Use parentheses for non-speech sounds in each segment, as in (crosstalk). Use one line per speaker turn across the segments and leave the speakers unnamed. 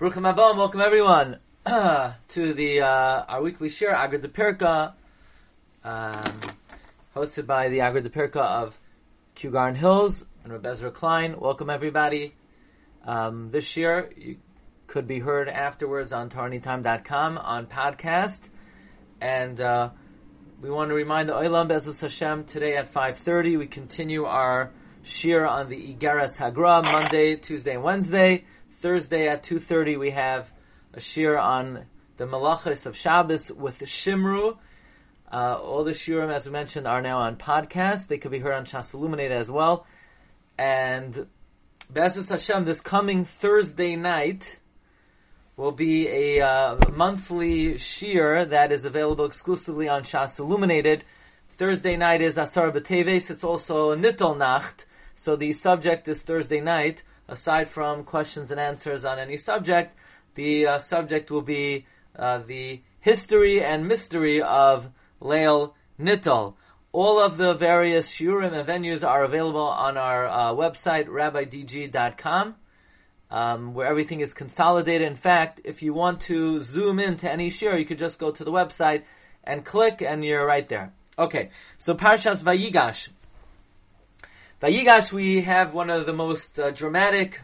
Bruchim Abom, welcome everyone (clears throat) to the uh, our weekly share Agra de Pirka, um, hosted by the Agra de Pirka of Kew Garden Hills and Reb Ezra Klein. Welcome everybody. Um, this year you could be heard afterwards on torahanytime.com on podcast, and uh, we want to remind the Olam Bezus Hashem today at 5:30 we continue our shir on the Igaras Hagra Monday, Tuesday, and Wednesday. Thursday at 2.30 we have a shir on the Malachis of Shabbos with Shimru. Uh, all the shirim, as we mentioned, are now on podcast. They could be heard on Shas Illuminated as well. And Be'ezus Hashem, this coming Thursday night will be a uh, monthly shir that is available exclusively on Shas Illuminated. Thursday night is Asar B'Teves. It's also Nittel Nacht. So the subject is Thursday night aside from questions and answers on any subject, the uh, subject will be uh, the history and mystery of Leil Nittel. All of the various shurim and venues are available on our uh, website, rabbidg.com, um, where everything is consolidated. In fact, if you want to zoom in to any shir, you could just go to the website and click, and you're right there. Okay, so Parshas Vayigash. Vayigash, we have one of the most uh, dramatic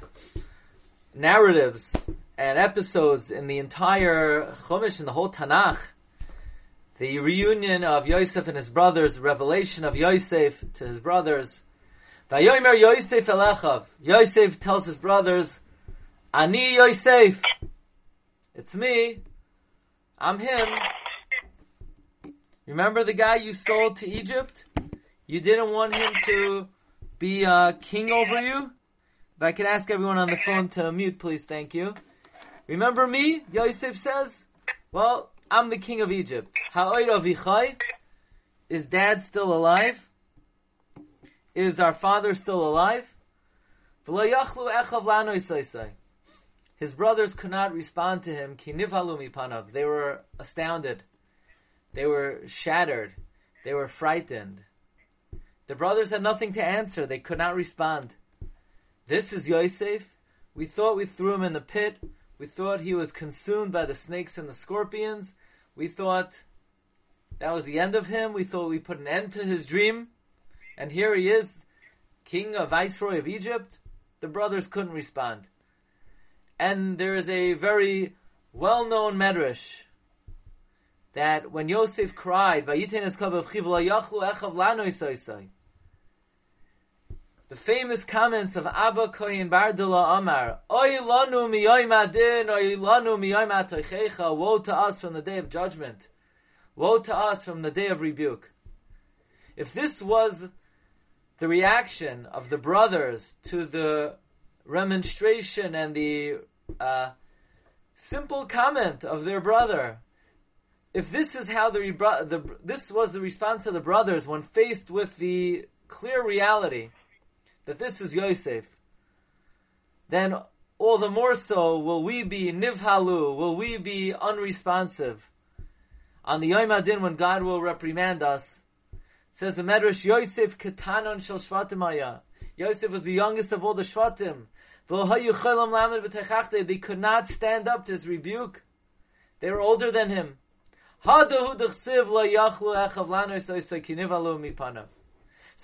narratives and episodes in the entire Chumash, in the whole Tanakh. The reunion of Yosef and his brothers, the revelation of Yosef to his brothers. Vayomer Yosef Elechav. Yosef tells his brothers, Ani Yosef. It's me. I'm him. Remember the guy you sold to Egypt? You didn't want him to be uh, king over you? If I could ask everyone on the phone to mute, please, thank you. Remember me? Yosef says, well, I'm the king of Egypt. Is dad still alive? Is our father still alive? His brothers could not respond to him. They were astounded. They were shattered. They were frightened. The brothers had nothing to answer. They could not respond. This is Yosef. We thought we threw him in the pit. We thought he was consumed by the snakes and the scorpions. We thought that was the end of him. We thought we put an end to his dream. And here he is, king of viceroy of Egypt. The brothers couldn't respond. And there is a very well-known medrash that when Yosef cried, the famous comments of Abba Koyin Bardula Amar, Oy lanu miyoim adin, oy lanu miyoim atoichecha, woe to us from the day of judgment. Woe to us from the day of rebuke. If this was the reaction of the brothers to the remonstration and the uh, simple comment of their brother, if this is how the, the this was the response of the brothers when faced with the clear reality that this is Yosef, then all the more so will we be nivhalu, will we be unresponsive. On the Yom Adin, when God will reprimand us, says the Medrash, Yosef ketanon shel Yosef was the youngest of all the shvatim. They could not stand up to his rebuke. They were older than him.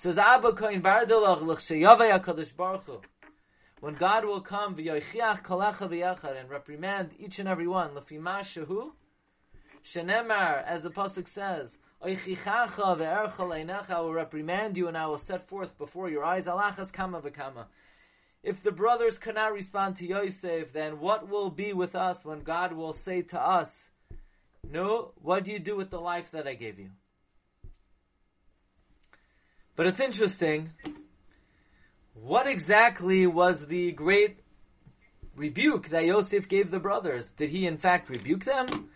Says Abba Koin Bardalach L'chsheyavei HaKadosh Baruch Hu. When God will come v'yoichiach kalecha v'yachad and reprimand each and every one, l'fima shehu, shenemar, as the Pasuk says, oichichacha ve'ercha leinecha, I will reprimand you and I will set forth before your eyes, alachas kama v'kama. If the brothers cannot respond to Yosef, then what will be with us when God will say to us, No, what do you do with the life that I gave you? But it's interesting. What exactly was the great rebuke that Yosef gave the brothers? Did he in fact rebuke them?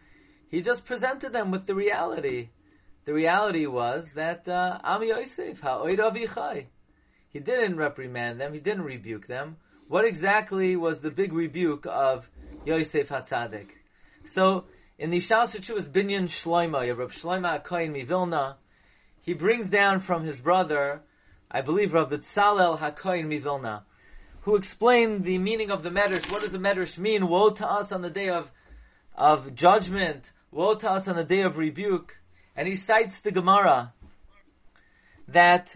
He just presented them with the reality. The reality was that uh, Am Yosef ha'oid He didn't reprimand them. He didn't rebuke them. What exactly was the big rebuke of Yosef Hatzadik? So in the Shal was Binyan Shloima, Rav Shloima Akoyin Mivilna, he brings down from his brother, I believe Rav Tzalel HaKoyin Mivilna, who explained the meaning of the Medrash. What does the Medrash mean? Woe to us on the day of, of judgment. Woe to us on the day of rebuke. And he cites the Gemara that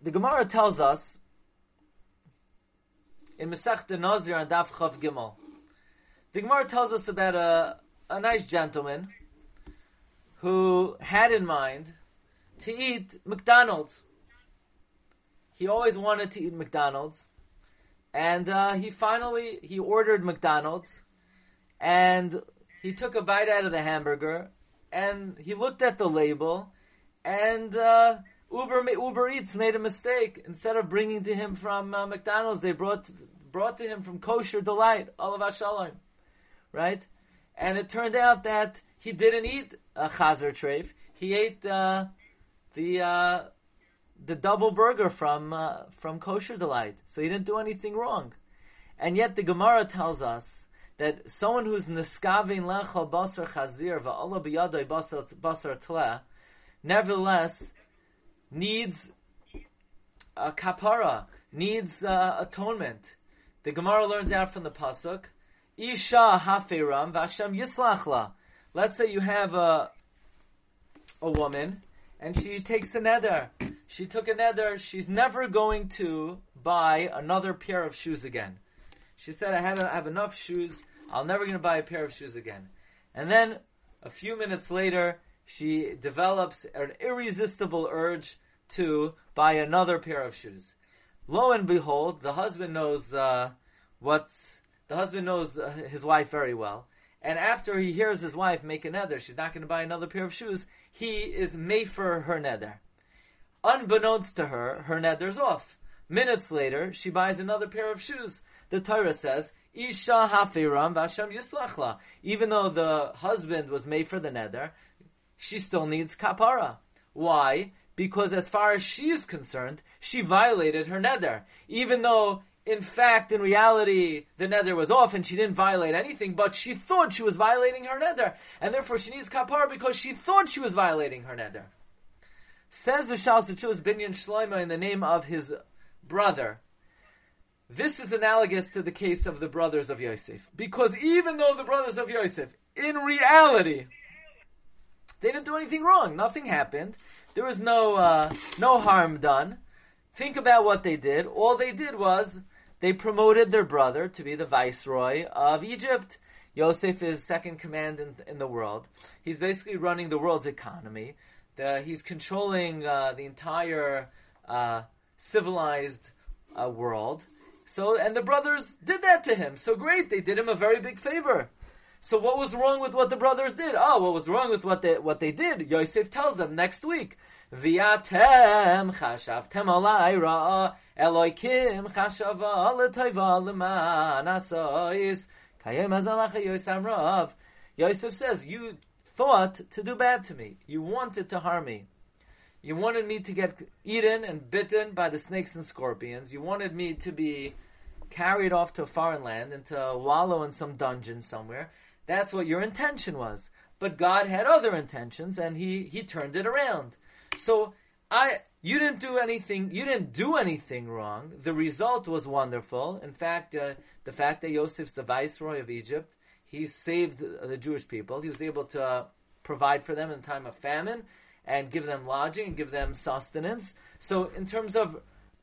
the Gemara tells us in Masech Nazir and Daf Chav Gimel. The Gemara tells us about a, a nice gentleman who had in mind to eat McDonald's. He always wanted to eat McDonald's, and uh, he finally he ordered McDonald's, and he took a bite out of the hamburger, and he looked at the label, and uh, Uber Uber Eats made a mistake. Instead of bringing to him from uh, McDonald's, they brought brought to him from Kosher Delight, Olav Shalom, right? And it turned out that he didn't eat a chazer treif. He ate uh, the uh, the double burger from uh, from Kosher Delight. So he didn't do anything wrong. And yet the Gemara tells us that someone who's niskavin lechol basar chazir va'olah biyadoi basar tleh, nevertheless needs a kapara, needs uh, atonement. The Gemara learns out from the pasuk, Isha hafiram v'ashem yislachla. Let's say you have a a woman and she takes a nether. She took a nether. She's never going to buy another pair of shoes again. She said, "I have, I have enough shoes. I'm never going to buy a pair of shoes again." And then a few minutes later, she develops an irresistible urge to buy another pair of shoes. Lo and behold, the husband knows uh, the husband knows uh, his wife very well. And after he hears his wife make another, she's not going to buy another pair of shoes. He is made for her nether. Unbeknownst to her, her nether's off. Minutes later, she buys another pair of shoes. The Torah says, Isha hafiram v'Hashem yislachla. Even though the husband was made for the nether, she still needs kapara. Why? because as far as she is concerned, she violated her nether. Even though, in fact, in reality, the nether was off and she didn't violate anything, but she thought she was violating her nether. And therefore she needs kapar because she thought she was violating her nether. Says the Shal Sechus Binyan Shloima in the name of his brother. This is analogous to the case of the brothers of Yosef. Because even though the brothers of Yosef, in reality, they didn't do anything wrong, nothing happened, there was no uh, no harm done. Think about what they did. All they did was they promoted their brother to be the viceroy of Egypt. Yosef is second command in, in the world. He's basically running the world's economy. The, he's controlling uh, the entire uh, civilized uh, world. So, and the brothers did that to him. So great, they did him a very big favor. So what was wrong with what the brothers did? Oh, what was wrong with what they what they did? Yosef tells them next week. Viatem chashavtem alai ra'a Eloikim chashava l'toiva l'man asois kayem azalacha Yosef Rav. Yosef says, you thought to do bad to me. You wanted to harm me. You wanted me to get eaten and bitten by the snakes and scorpions. You wanted me to be carried off to a foreign land and to wallow in some dungeon somewhere. That's what your intention was. But God had other intentions and he, he turned it around. So I, you didn't do anything, you didn't do anything wrong. The result was wonderful. In fact, uh, the fact that Yosef's the viceroy of Egypt, he saved the Jewish people. He was able to uh, provide for them in time of famine and give them lodging and give them sustenance. So in terms of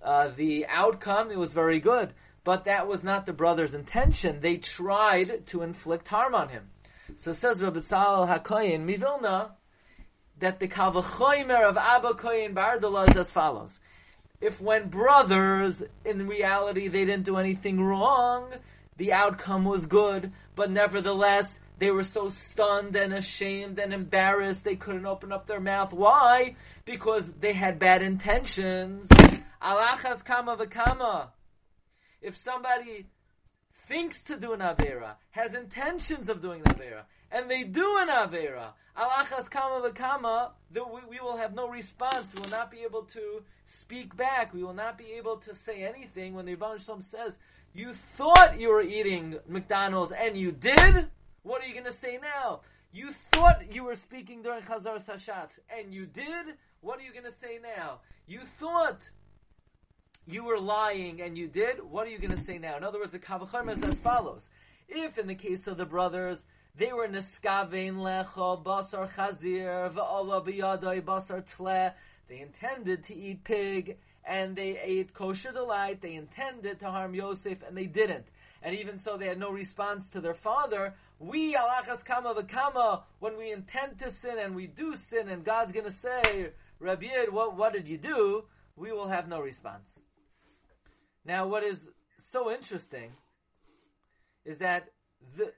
uh, the outcome, it was very good but that was not the brother's intention. They tried to inflict harm on him. So says Rabbi Sal HaKoyin, Mivilna, that the Kavachoymer of Abba Koyin Bardala is as follows. If when brothers, in reality, they didn't do anything wrong, the outcome was good, but nevertheless, they were so stunned and ashamed and embarrassed they couldn't open up their mouth. Why? Because they had bad intentions. Alachas kama v'kama if somebody thinks to do an Avera, has intentions of doing an Avera, and they do an Avera, Alachas Kama V'Kama, we, we will have no response. We will not be able to speak back. We will not be able to say anything when the Rebbe Shalom says, you thought you were eating McDonald's and you did? What are you going to say now? You thought you were speaking during chazaras hashatz and you did? What are you going to say now? You thought you were lying and you did, what are you going to say now? In other words, the Kavachomer is as follows. If in the case of the brothers, they were neskavein lecho basar chazir va'ala biyadai basar tle, they intended to eat pig and they ate kosher delight, they intended to harm Yosef and they didn't. And even so, they had no response to their father. We, alachas kama v'kama, when we intend to sin and we do sin and God's gonna say, Rabbi what, what did you do? We will have no response. Now, what is so interesting is that the,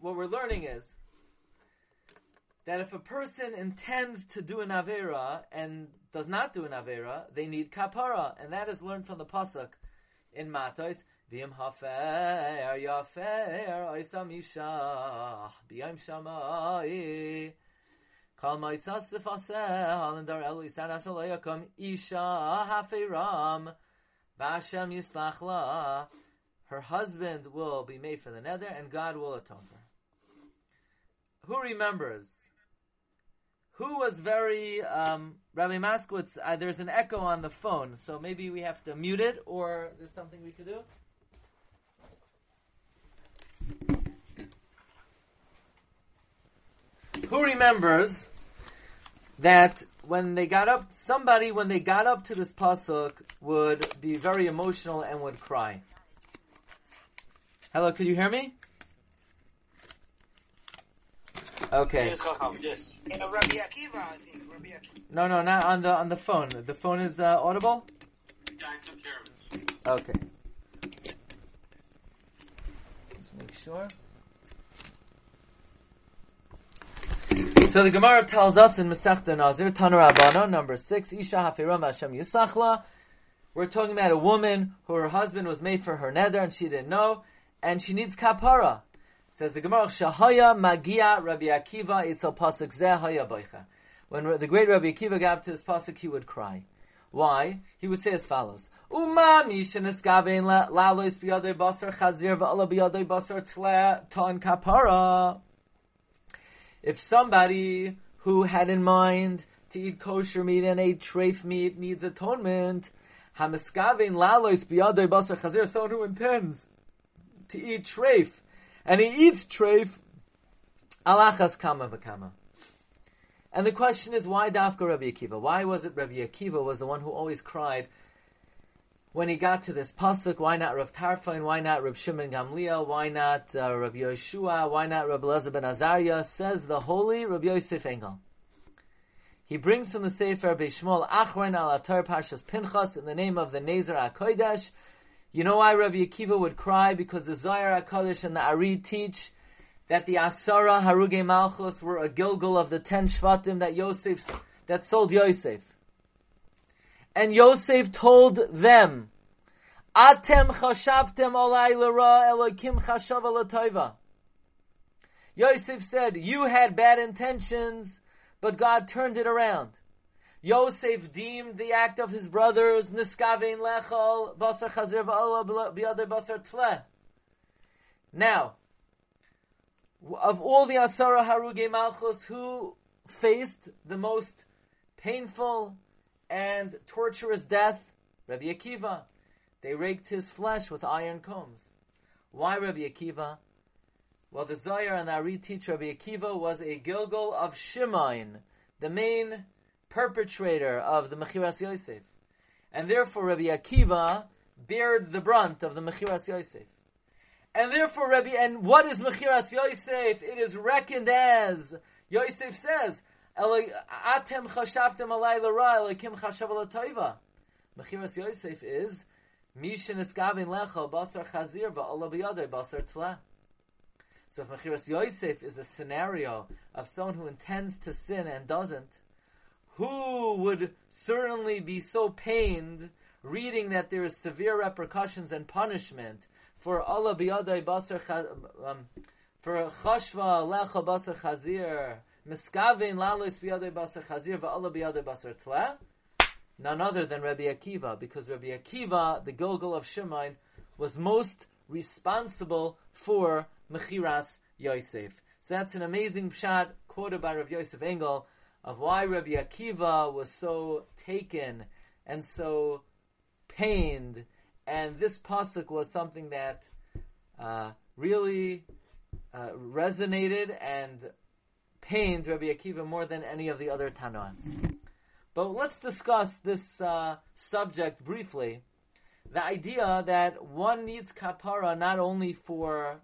what we're learning is that if a person intends to do an avera and does not do an avera, they need kapara, and that is learned from the pasuk in Matos. V'im hafer yafer oisam isha b'yom shamai kal maitzas lefaseh halendar elu yisan lo yakom isha haferam v'ashem yislach la her husband will be made for the nether and God will atone for. Who remembers? Who was very, um, Rabbi Maskowitz, uh, there's an echo on the phone, so maybe we have to mute it, or there's something we could do? Who remembers that when they got up, somebody when they got up to this pasuk would be very emotional and would cry. Hello, could you hear me? Okay.
Yes.
Uh, Rabbi Akiva, I think. Rabbi Akiva.
No, no, not on the on the phone. The phone is uh, audible.
Yeah, I took care of it.
Okay. Just make sure. So the Gemara tells us in Masechta Nazir, Tanur Abana, number six, Isha Hafiram Hashem Yisachla. We're talking about a woman who her husband was made for her nether and she didn't know, and she needs kapara. Says the Gemara, Shahaya Magia Rabbi Akiva Itzel Pasuk Haya Boicha. When the great Rabbi Akiva got to this pasuk, he would cry. Why? He would say as follows: Uma mishenes gavein lalois biyadei basar chazir va'ala biyadei basar tle ton kapara. If somebody who had in mind to eat kosher meat and ate treif meat needs atonement, hamiskavein lalois biyadei basar chazir, someone who intends to eat treif, and he eats treif, alachas kama v'kama. And the question is, why Dafka Rabbi Akiva? Why was it Rabbi Akiva was the one who always cried when he got to this pasuk? Why not Rav Tarfa and why not Rav Shimon Gamliel? Why not uh, Rabbi Yeshua? Why not Rabbi Elazar ben Azariah? Says the holy Rabbi Yosef Engel. He brings from the Sefer Beishmol Achron al Atar Pashas Pinchas in the name of the Nezer HaKodesh. You know why Rabbi Akiva would cry? Because the Zohar HaKodesh and the Ari teach that the Asara Haruge Malchus were a Gilgal of the ten Shvatim that Yosef, that sold Yosef. And Yosef told them, Atem chashavtem olai l'ra Elokim chashav l'toiva. Yosef said, you had bad intentions, but God turned it around. Yosef deemed the act of his brothers, niskavein lechol, basar chazir v'ala b'yadei basar tleh. Now, of all the Asara Haruge Malchus, who faced the most painful and torturous death? Rabbi Akiva. They raked his flesh with iron combs. Why Rabbi Akiva? Well, the Zohar and Ari teach Rabbi Akiva was a Gilgal of Shimon, the main perpetrator of the Mechiras Yosef. And therefore Rabbi Akiva bared the brunt of the Mechiras Yosef. And therefore, Rabbi, and what is Mechiras Yosef? It is reckoned as, Yosef says, Atem chashavtem alay l'ra, Elokim chashav l'toiva. Mechiras Yosef is, Mishin eskavin lecha basar chazir va'ola b'yadei basar tla. So if Mechiras Yosef is a scenario of someone who intends to sin and doesn't, who would certainly be so pained reading that there is severe repercussions and punishment for Allah biyadai basar um, for chashva lecha basar chazir miskavin lalos biyadai basar chazir va'Allah biyadai basar tleh none other than Rabbi Akiva because Rabbi Akiva the Gilgal of Shimon was most responsible for Mechiras Yosef. So that's an amazing pshat quoted by Rabbi Yosef Engel of why Rabbi Akiva was so taken and so pained, and this pasuk was something that uh, really uh, resonated and pained Rabbi Akiva more than any of the other Tanoim. But let's discuss this uh, subject briefly. The idea that one needs kapara not only for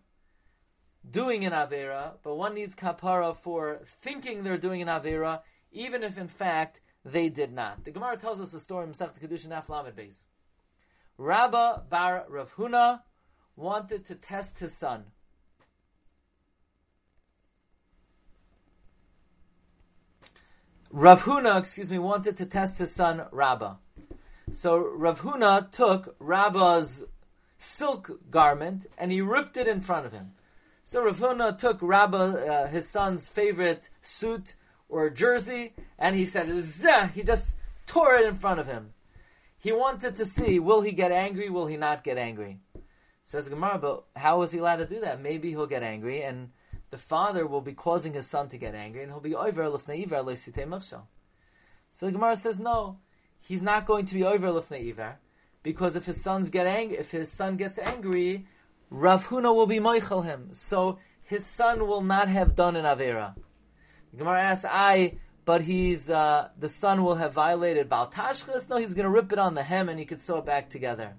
doing an avera, but one needs kapara for thinking they're doing an avera, even if in fact they did not. The Gemara tells us the story in Masech Kedushin Aflamed Beis. Rabba Bar Rav Huna wanted to test his son. Rav Huna, excuse me, wanted to test his son Rabba. So Rav Huna took Rabba's silk garment and he ripped it in front of him. So Rav Huna took Rabba, uh, his son's favorite suit or jersey, and he said, Zeh! He just tore it in front of him. He wanted to see, will he get angry, will he not get angry? Says Gemara, but how is he allowed to do that? Maybe he'll get angry, and the father will be causing his son to get angry, and he'll be over lifnei iver So the Gemara says, no, he's not going to be over lifnei iver, because if his sons get angry, if his son gets angry, Rav Huna will be moichel him. So his son will not have done an avera. Gemara asks, I, but he's, uh, the son will have violated Baal Tashchis? No, he's to rip it on the hem and he could sew it back together.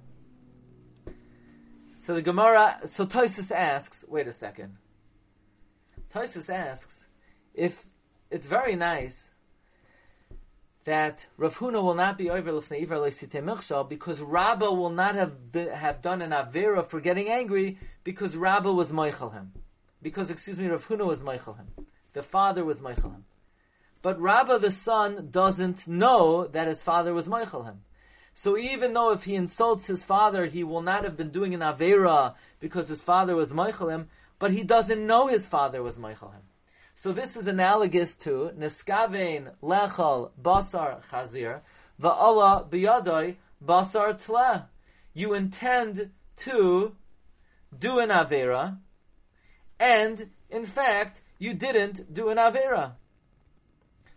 So the Gemara, so Tosis asks, wait a second. Tosis asks, if it's very nice that Rav Huna will not be over l'fnei iver le'sitei because Rabba will not have have done an avera for getting angry because Rabba was meichel him. Because, excuse me, Rav Huna was meichel him. The father was meichel him. But Rabba the son doesn't know that his father was meichel him. So even though if he insults his father, he will not have been doing an avera because his father was meichel him, but he doesn't know his father was meichel him. So this is analogous to Niskavein Lechal Basar Chazir Va'ala Biyadoi Basar Tle. You intend to do an Avera, and in fact, you didn't do an Avera.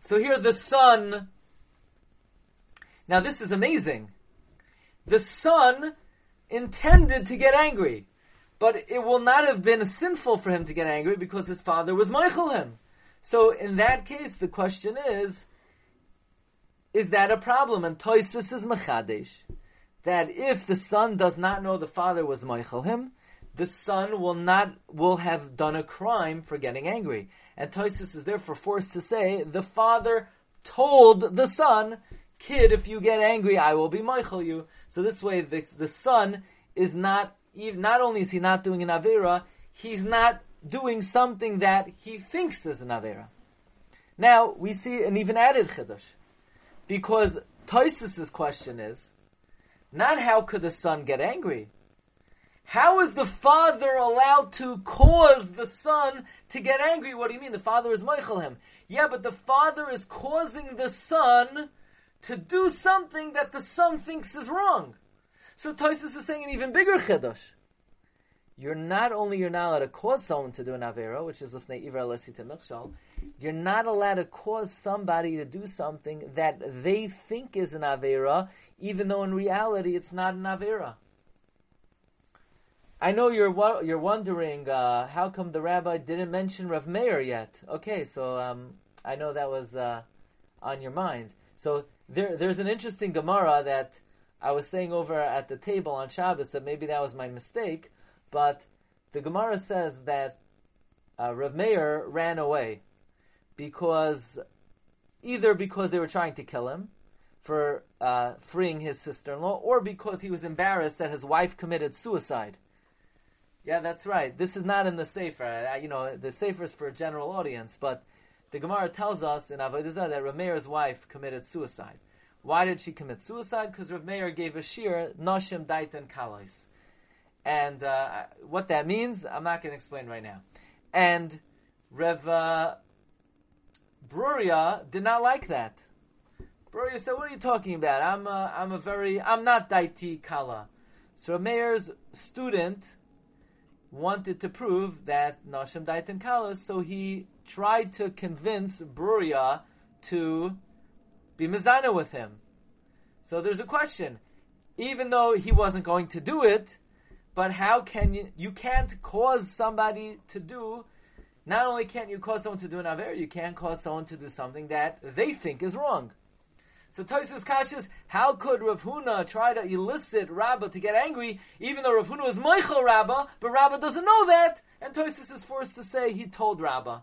So here the son, now this is amazing. The son intended to get angry. But it will not have been sinful for him to get angry because his father was meichel him. So in that case, the question is, is that a problem? And Toisus is Machadesh. That if the son does not know the father was meichel him, the son will not, will have done a crime for getting angry. And Toisus is therefore forced to say, the father told the son, kid, if you get angry, I will be meichel you. So this way, the, the son is not not only is he not doing an Avera, he's not doing something that he thinks is an Avera. Now, we see an even added Chiddush. Because Toysis's question is, not how could the son get angry? How is the father allowed to cause the son to get angry? What do you mean? The father is meichel him. Yeah, but the father is causing the son to do something that the son thinks is wrong. So Tosis is saying an even bigger chiddush. You're not only you're not allowed to cause someone to do an avera, which is lifnei iver lesita michshal. You're not allowed to cause somebody to do something that they think is an avera, even though in reality it's not an avera. I know you're you're wondering uh, how come the rabbi didn't mention Rav Meir yet. Okay, so um, I know that was uh, on your mind. So there, there's an interesting Gemara that I was saying over at the table on Shabbos that maybe that was my mistake, but the Gemara says that uh, Rav Meir ran away because either because they were trying to kill him for uh, freeing his sister-in-law, or because he was embarrassed that his wife committed suicide. Yeah, that's right. This is not in the Sefer. You know, the Sefer is for a general audience, but the Gemara tells us in Avodah that Rav Meir's wife committed suicide. Why did she commit suicide? Because Rav Meir gave a shir, Noshim Daitan Kalais. And uh, what that means, I'm not going to explain right now. And Rev uh, Bruria did not like that. Bruria said, "What are you talking about? I'm a, I'm a very I'm not Daiti Kala." So Rav Meir's student wanted to prove that Noshim Daitan Kala, so he tried to convince Bruria to be mizana with him. So there's a question. even though he wasn't going to do it, but how can you, you can't cause somebody to do, not only can't you cause someone to do an Aver, you can't cause someone to do something that they think is wrong. So Tosis Kashas, how could Rav Huna try to elicit Rabbah to get angry, even though Rav Huna is meichel Rabbah, but Rabbah doesn't know that, and Tosis is forced to say he told Rabbah.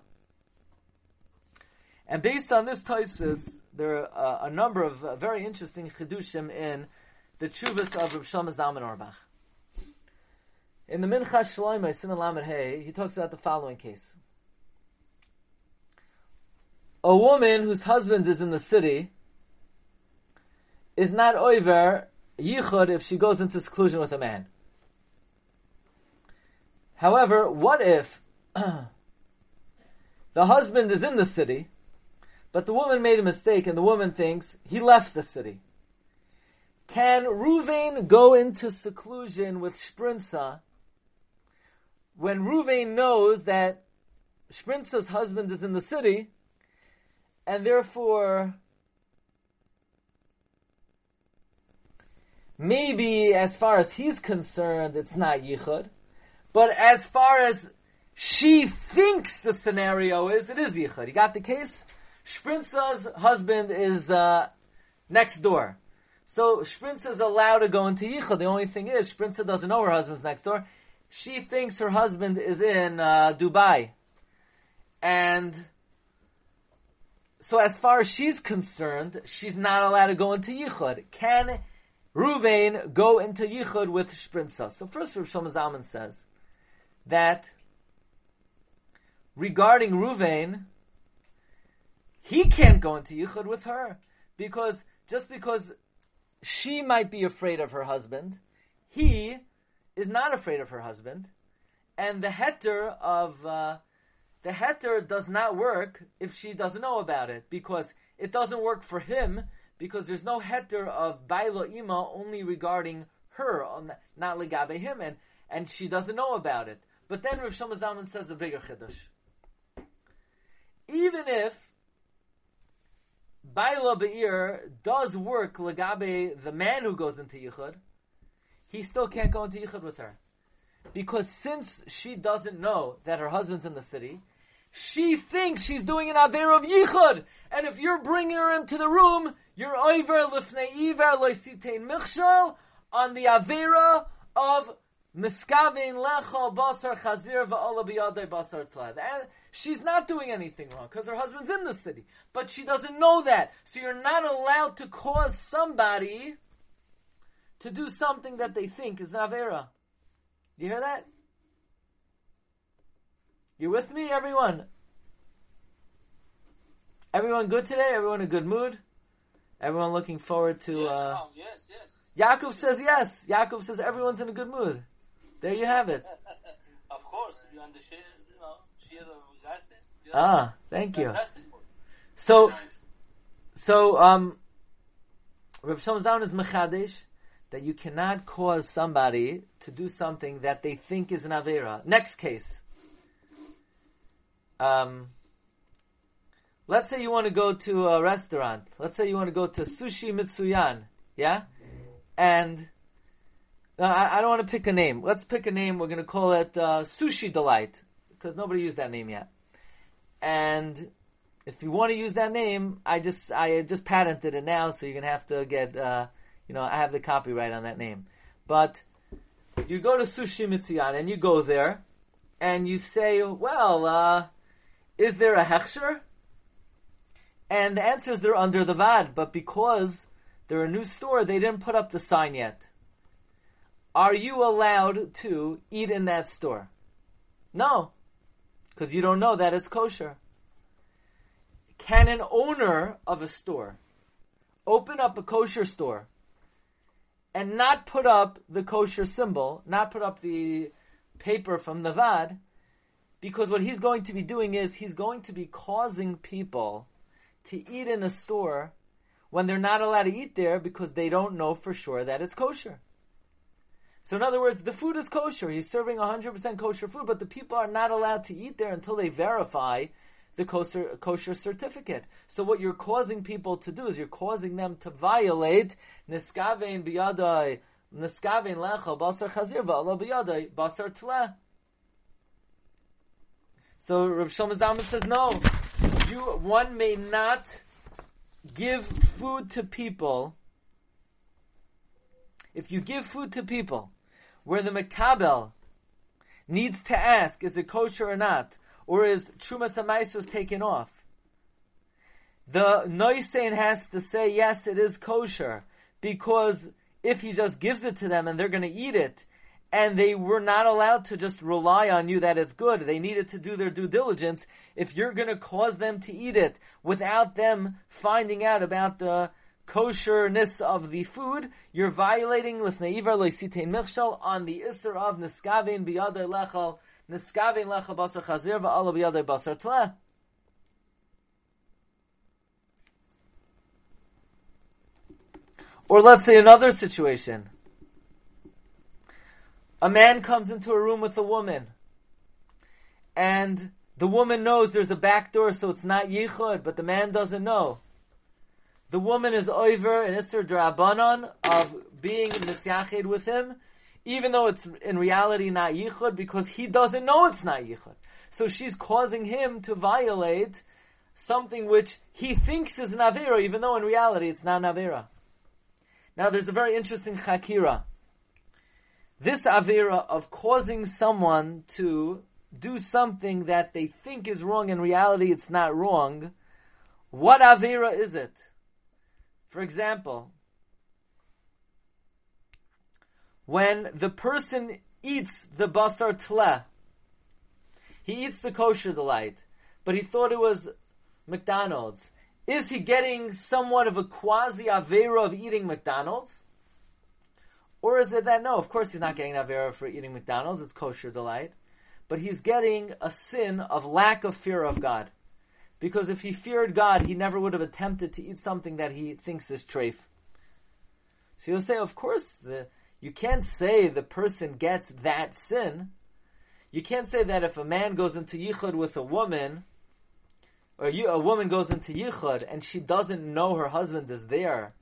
And based on this Tosis, there are uh, a number of uh, very interesting chidushim in the chuvas of Rav Shlomo Zalman Auerbach. In the Mincha Shlomo, Simon Lamed Hey, he talks about the following case. A woman whose husband is in the city is not over yichud if she goes into seclusion with a man. However, what if (clears throat) the husband is in the city, but the woman made a mistake and the woman thinks he left the city? Can Ruvain go into seclusion with Sprinza when Ruvain knows that Sprinza's husband is in the city and therefore maybe as far as he's concerned, it's not yichud. But as far as she thinks the scenario is, it is yichud. You got the case? Sprinza's husband is uh, next door. So Sprinza is allowed to go into yichud. The only thing is, Sprinza doesn't know her husband's next door. She thinks her husband is in uh, Dubai. And so as far as she's concerned, she's not allowed to go into yichud. Can Ruvain go into Yichud with Sprinza. So first Rav Shlomo Zalman says that regarding Ruvain, he can't go into Yichud with her because just because she might be afraid of her husband, he is not afraid of her husband, and the heter of uh, the heter does not work if she doesn't know about it because it doesn't work for him because there's no heter of bailo ima only regarding her, not legabe him, and, and she doesn't know about it. But then Rav Shlomo says a bigger chiddush. Even if bailo be'ir does work legabe the man who goes into yichud, he still can't go into yichud with her. Because since she doesn't know that her husband's in the city, she thinks she's doing an Aver of Yichud. And if you're bringing her into the room, you're over Lifnei Iver Loisitein Michshal on the Avera of Miskavein Lecho Basar Chazir Biyadei Basar Tlad. And she's not doing anything wrong because her husband's in the city. But she doesn't know that. So you're not allowed to cause somebody to do something that they think is an Avera. You hear that? You with me, everyone? Everyone good today? Everyone in a good mood? Everyone looking forward to.
Yes,
Uh,
yes, yes.
Yaakov says yes. Yaakov says everyone's in a good mood. There you have it. (laughs)
of course, you understand, you know, share gasted. Yeah.
Ah, thank you. So,
Nice.
so um, Rav Shlomo Zalman is mechadesh that you cannot cause somebody to do something that they think is an avera. Next case. Um, let's say you want to go to a restaurant. Let's say you want to go to Sushi Mitsuyan, yeah? And no, I, I don't want to pick a name. Let's pick a name. We're going to call it uh, Sushi Delight because nobody used that name yet. And if you want to use that name, I just I just patented it now, so you're gonna have to get uh, you know I have the copyright on that name. But you go to Sushi Mitsuyan and you go there, and you say, well, uh, is there a hechsher? And the answer is they're under the vad, but because they're a new store, they didn't put up the sign yet. Are you allowed to eat in that store? No, because you don't know that it's kosher. Can an owner of a store open up a kosher store and not put up the kosher symbol, not put up the paper from the vad, because what he's going to be doing is he's going to be causing people to eat in a store when they're not allowed to eat there because they don't know for sure that it's kosher. So in other words, the food is kosher. He's serving 100% kosher food, but the people are not allowed to eat there until they verify the kosher, kosher certificate. So what you're causing people to do is you're causing them to violate niskavein biyadai, niskavein lecha basar chazir va'ala biyadai basar tleh. So Rav Shlomo says no. You, one may not give food to people. If you give food to people, where the makabel needs to ask, is it kosher or not? Or is Trumas was taken off? The Noistein has to say, yes, it is kosher. Because if he just gives it to them and they're going to eat it, and they were not allowed to just rely on you that it's good. They needed to do their due diligence. If you're going to cause them to eat it without them finding out about the kosherness of the food, you're violating l'fneivar loisitein michshal on the isser of niskavein biyadei lechal, niskavein lechal basar chazir va'ala biyadei basar tleh. Or let's say another situation. A man comes into a room with a woman, and the woman knows there's a back door, so it's not yichud, but the man doesn't know the woman is over an Isser Drabanan of being Nisyachid with him, even though it's in reality not Yichud, because he doesn't know it's not Yichud. So she's causing him to violate something which he thinks is Navira, even though in reality it's not Navira. Now there's a very interesting Chakira. This Avira of causing someone to do something that they think is wrong, in reality it's not wrong, what Avira is it? For example, when the person eats the basar tle, he eats the kosher delight, but he thought it was McDonald's. Is he getting somewhat of a quasi avera of eating McDonald's? Or is it that no, of course he's not getting avera for eating McDonald's, it's kosher delight, but he's getting a sin of lack of fear of God. Because if he feared God, he never would have attempted to eat something that he thinks is treif. So you'll say, of course, the, you can't say the person gets that sin. You can't say that if a man goes into yichud with a woman, or you, a woman goes into yichud and she doesn't know her husband is there,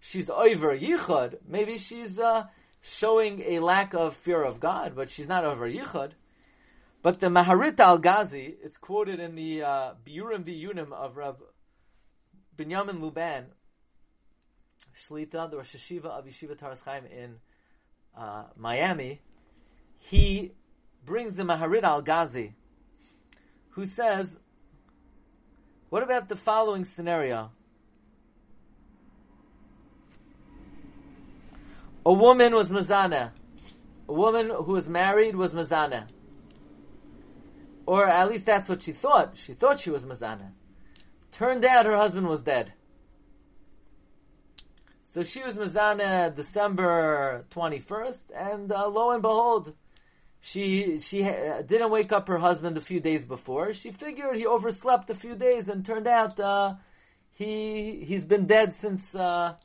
she's over yichud. Maybe she's uh, showing a lack of fear of God, but she's not over yichud. But the Maharit al Ghazi, it's quoted in the uh, Biurim Viyunim of Rav Binyamin Luban, Shlita, the Rosh Hashiva of Yeshiva Toras Chaim in uh, Miami. He brings the Maharit al Ghazi, who says, What about the following scenario? A woman was Mazana. A woman who was married was Mazana. Or at least that's what she thought. She thought she was Mazana. Turned out her husband was dead. So she was Mazana December 21st, and uh, lo and behold, she she didn't wake up her husband a few days before. She figured he overslept a few days, and turned out uh, he he's been dead since uh,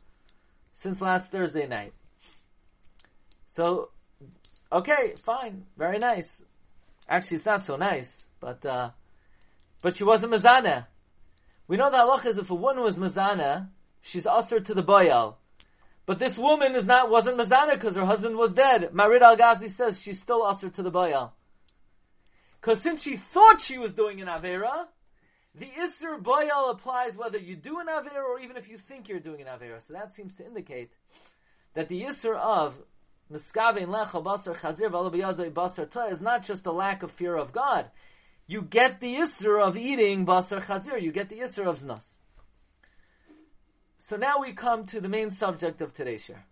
since last Thursday night. So, okay, fine, very nice. Actually, it's not so nice, but uh, but she wasn't mazana. We know that Allah is if a woman was mazana, she's usher to the boyal. But this woman is not wasn't mazana because her husband was dead. Maharit al Ghazi says she's still usher to the boyal. Because since she thought she was doing an avera, the Isser Boyal applies whether you do an Avera or even if you think you're doing an Avera. So that seems to indicate that the Isser of Basar chazir basar ta is not just a lack of fear of God. You get the isra of eating basar chazir. You get the isra of znos. So now we come to the main subject of today's share.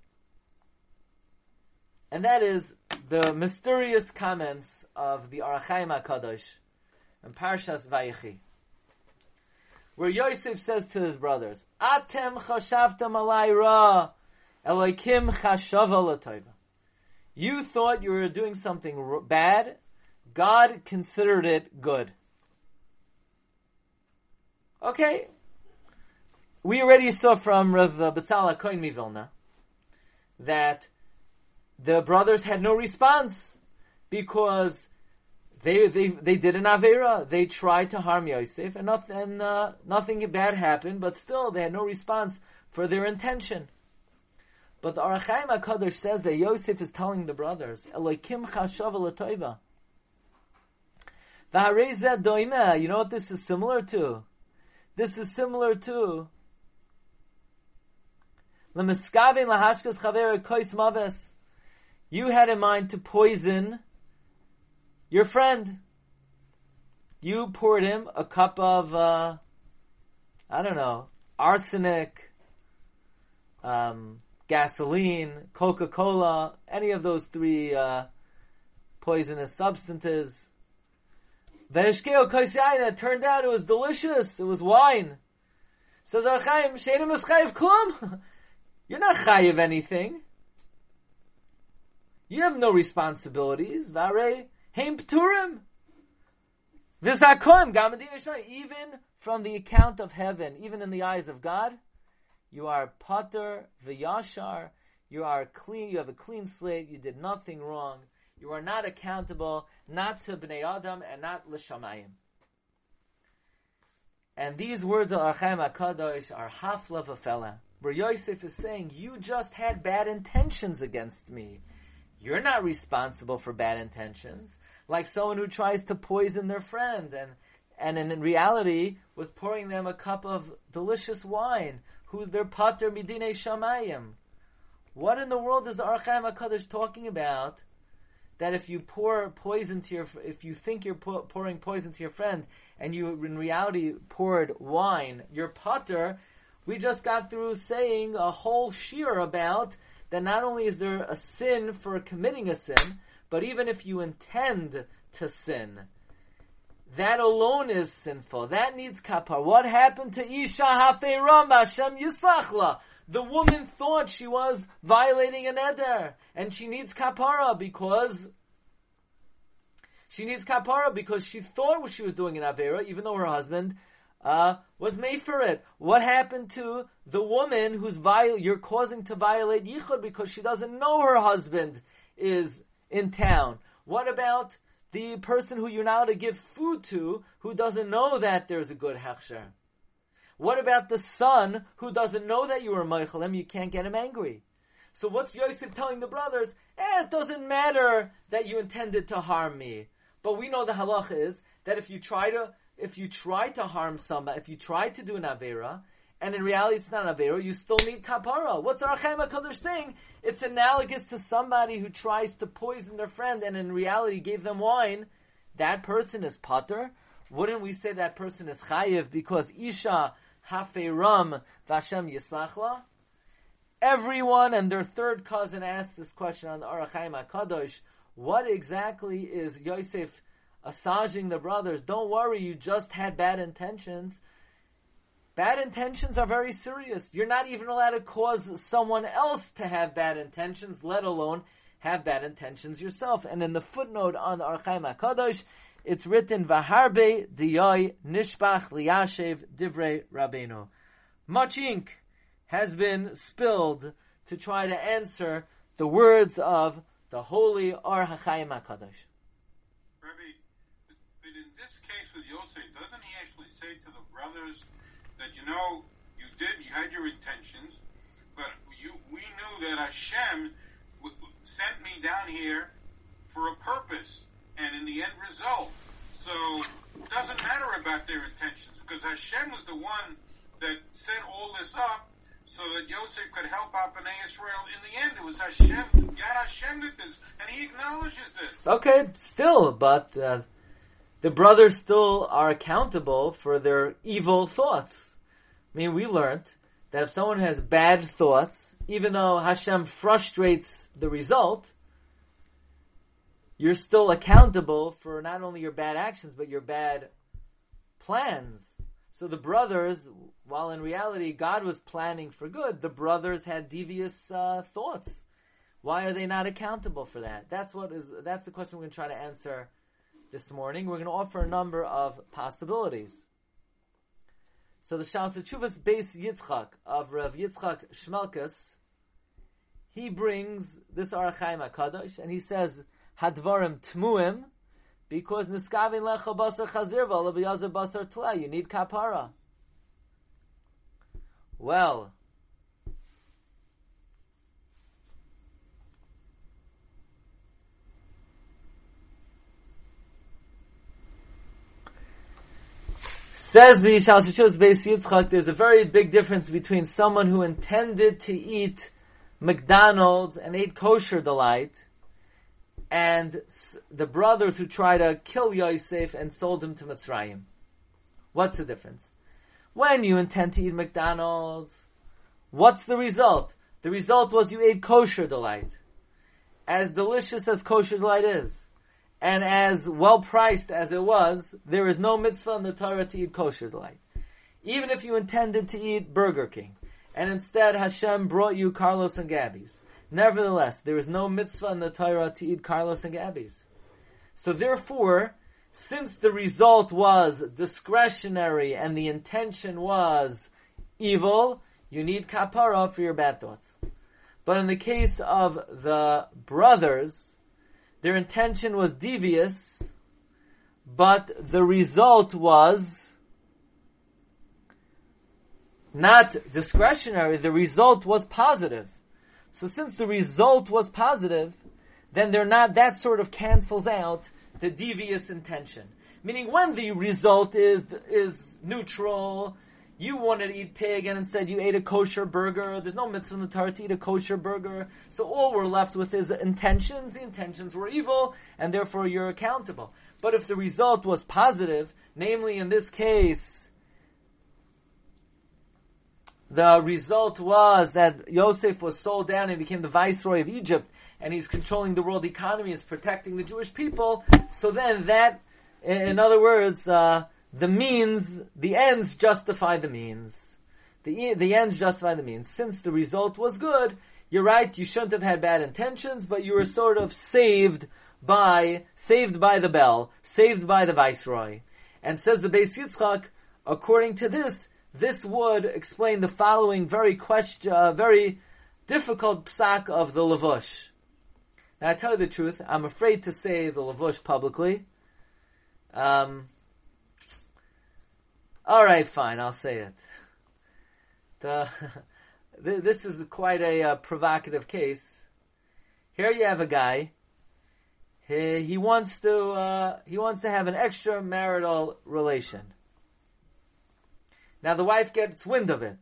And that is the mysterious comments of the Ohr HaChaim HaKadosh and Parshas Vayechi. Where Yosef says to his brothers, Atem chashavtam alay ra, Elokim chashava l'toiva. You thought you were doing something bad. God considered it good. Okay. We already saw from Rav Batala Koin Mivilna that the brothers had no response because They they they did an avera. They tried to harm Yosef, and nothing and uh, nothing bad happened. But still, they had no response for their intention. But the Ohr HaChaim Hakadosh says that Yosef is telling the brothers, "Elokim chashav l'toiva." V'harei doime. You know what this is similar to? This is similar to L'miskavin lahashkas chaver kois maves. You had in mind to poison your friend. You poured him a cup of, uh, I don't know, arsenic, um, gasoline, Coca Cola, any of those three uh, poisonous substances. Veshkeo koisyaina. It turned out it was delicious. It was wine. Says Ohr HaChaim, Sheinim is klum. (laughs) You're not chayiv anything. You have no responsibilities. Vare heim pturim. Gamadin Even from the account of heaven, even in the eyes of God, you are pater v'yashar. You are clean. You have a clean slate. You did nothing wrong. You are not accountable, not to Bnei Adam and not l'shamayim. And these words of Ohr HaChaim HaKadosh are half hafla v'fela, where Yosef is saying, you just had bad intentions against me. You're not responsible for bad intentions. Like someone who tries to poison their friend and, and in reality was pouring them a cup of delicious wine, who's their pater midine shamayim. What in the world is Ohr HaChaim HaKadosh talking about? that if you pour poison to your, if you think you're pouring poison to your friend, and you in reality poured wine, your pater, we just got through saying a whole shear about that not only is there a sin for committing a sin, but even if you intend to sin, that alone is sinful. That needs kapar. What happened to Isha Hafeiram Hashem Yislachla? The woman thought she was violating an eder, and she needs kapara because she needs kapara because she thought what she was doing an avera, even though her husband uh, was made for it. What happened to the woman who's viol- you're causing to violate yichud because she doesn't know her husband is in town? What about the person who you're now to give food to who doesn't know that there's a good hechsher? What about the son who doesn't know that you were Meichelim? You can't get him angry. So what's Yosef telling the brothers? Eh, it doesn't matter that you intended to harm me. But we know the halacha is that if you try to, if you try to harm somebody, if you try to do an avera, and in reality it's not avera, you still need kapara. What's Ohr HaChaim HaKadosh saying? It's analogous to somebody who tries to poison their friend and in reality gave them wine. That person is pater. Wouldn't we say that person is chayiv because Isha Hafeiram Vashem Yislachla. Everyone and their third cousin asked this question on the Ohr HaChaim HaKadosh. What exactly is Yosef assaging the brothers? Don't worry, you just had bad intentions. Bad intentions are very serious. You're not even allowed to cause someone else to have bad intentions, let alone have bad intentions yourself. And in the footnote on the Ohr HaChaim HaKadosh, it's written Vaharbe Diyoy Nishbach Liyashev Divrei Rabbeinu. Much ink has been spilled to try to answer the words of the holy Ohr HaChaim HaKadosh.
Rabbi, but in this case with Yosef, doesn't he actually say to the brothers that, you know, you did, you had your intentions, but you, we knew that Hashem sent me down here for a purpose and in the end result. So it doesn't matter about their intentions because Hashem was the one that set all this up so that Yosef could help out Bnei Israel. In the end, it was Hashem, Yad Hashem did this, and he acknowledges this.
Okay, still, but uh, the brothers still are accountable for their evil thoughts. I mean, we learned that if someone has bad thoughts, even though Hashem frustrates the result, you're still accountable for not only your bad actions, but your bad plans. So the brothers, while in reality God was planning for good, the brothers had devious uh, thoughts. Why are they not accountable for that? That's what is. That's the question we're going to try to answer this morning. We're going to offer a number of possibilities. So the Shas Chuvas Beis Yitzchak of Rav Yitzchak Schmelkes, he brings this Ohr HaChaim Hakadosh, and he says Hadvarim Tmuim, Because niskavin lecha basar chazir v'alav basar tla. You need kapara. Well, Says the Shalshashos Beis Yitzchak, there's a very big difference between someone who intended to eat McDonald's and ate kosher delight, and the brothers who tried to kill Yosef and sold him to Mitzrayim. What's the difference? When you intend to eat McDonald's, what's the result? The result was you ate kosher delight. As delicious as kosher delight is, and as well priced as it was, there is no mitzvah in the Torah to eat kosher delight. Even if you intended to eat Burger King, and instead Hashem brought you Carlos and Gabby's. Nevertheless, there is no mitzvah in the Torah to eat Carlos and Gabby's. So therefore, since the result was discretionary and the intention was evil, you need kapara for your bad thoughts. But in the case of the brothers, their intention was devious, but the result was not discretionary, the result was positive. So since the result was positive, then they're not, that sort of cancels out the devious intention. Meaning when the result is, is neutral, you wanted to eat pig and instead you ate a kosher burger. There's no mitzvah in the Torah to eat a kosher burger. So all we're left with is intentions. The intentions were evil and therefore you're accountable. But if the result was positive, namely in this case, the result was that Yosef was sold down and became the viceroy of Egypt, and he's controlling the world economy, is protecting the Jewish people. So then that, in other words, uh, the means, the ends justify the means. The, the ends justify the means. Since the result was good, you're right, you shouldn't have had bad intentions, but you were sort of saved by, saved by the bell, saved by the viceroy. And says the Beis Yitzchak, according to this, this would explain the following very question, uh, very difficult psak of the Lavush. Now, I tell you the truth, I'm afraid to say the Lavush publicly. Um, all right, fine, I'll say it. The, (laughs) this is quite a uh, provocative case. Here you have a guy. He, he wants to uh, he wants to have an extramarital relation. Now the wife gets wind of it.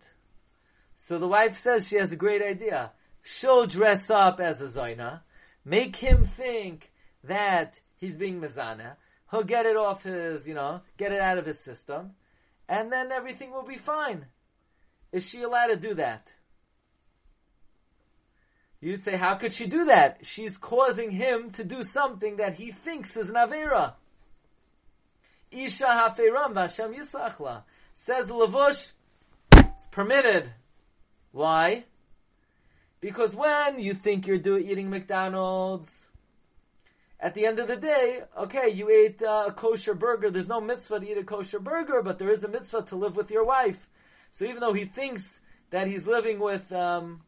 So the wife says she has a great idea. She'll dress up as a Zaina, make him think that he's being Mizana. He'll get it off his, you know, get it out of his system, and then everything will be fine. Is she allowed to do that? You'd say, how could she do that? She's causing him to do something that he thinks is an Avera. Isha haferam v'Hashem yislachla. Says Lavush, it's permitted. Why? Because when you think you're doing eating McDonald's, at the end of the day, okay, you ate uh, a kosher burger. There's no mitzvah to eat a kosher burger, but there is a mitzvah to live with your wife. So even though he thinks that he's living with, um,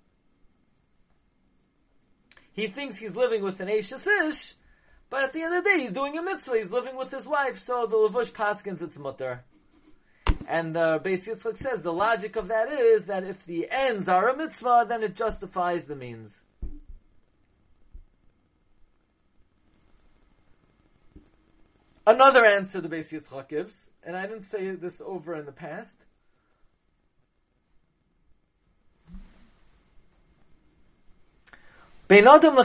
he thinks he's living with an Ashes Ish, but at the end of the day, he's doing a mitzvah. He's living with his wife. So the Lavush Paskins, it's mutter. And the Beis Yitzchak says the logic of that is that if the ends are a mitzvah, then it justifies the means. Another answer the Beis Yitzchak gives, and I didn't say this over in the past. Bein Adam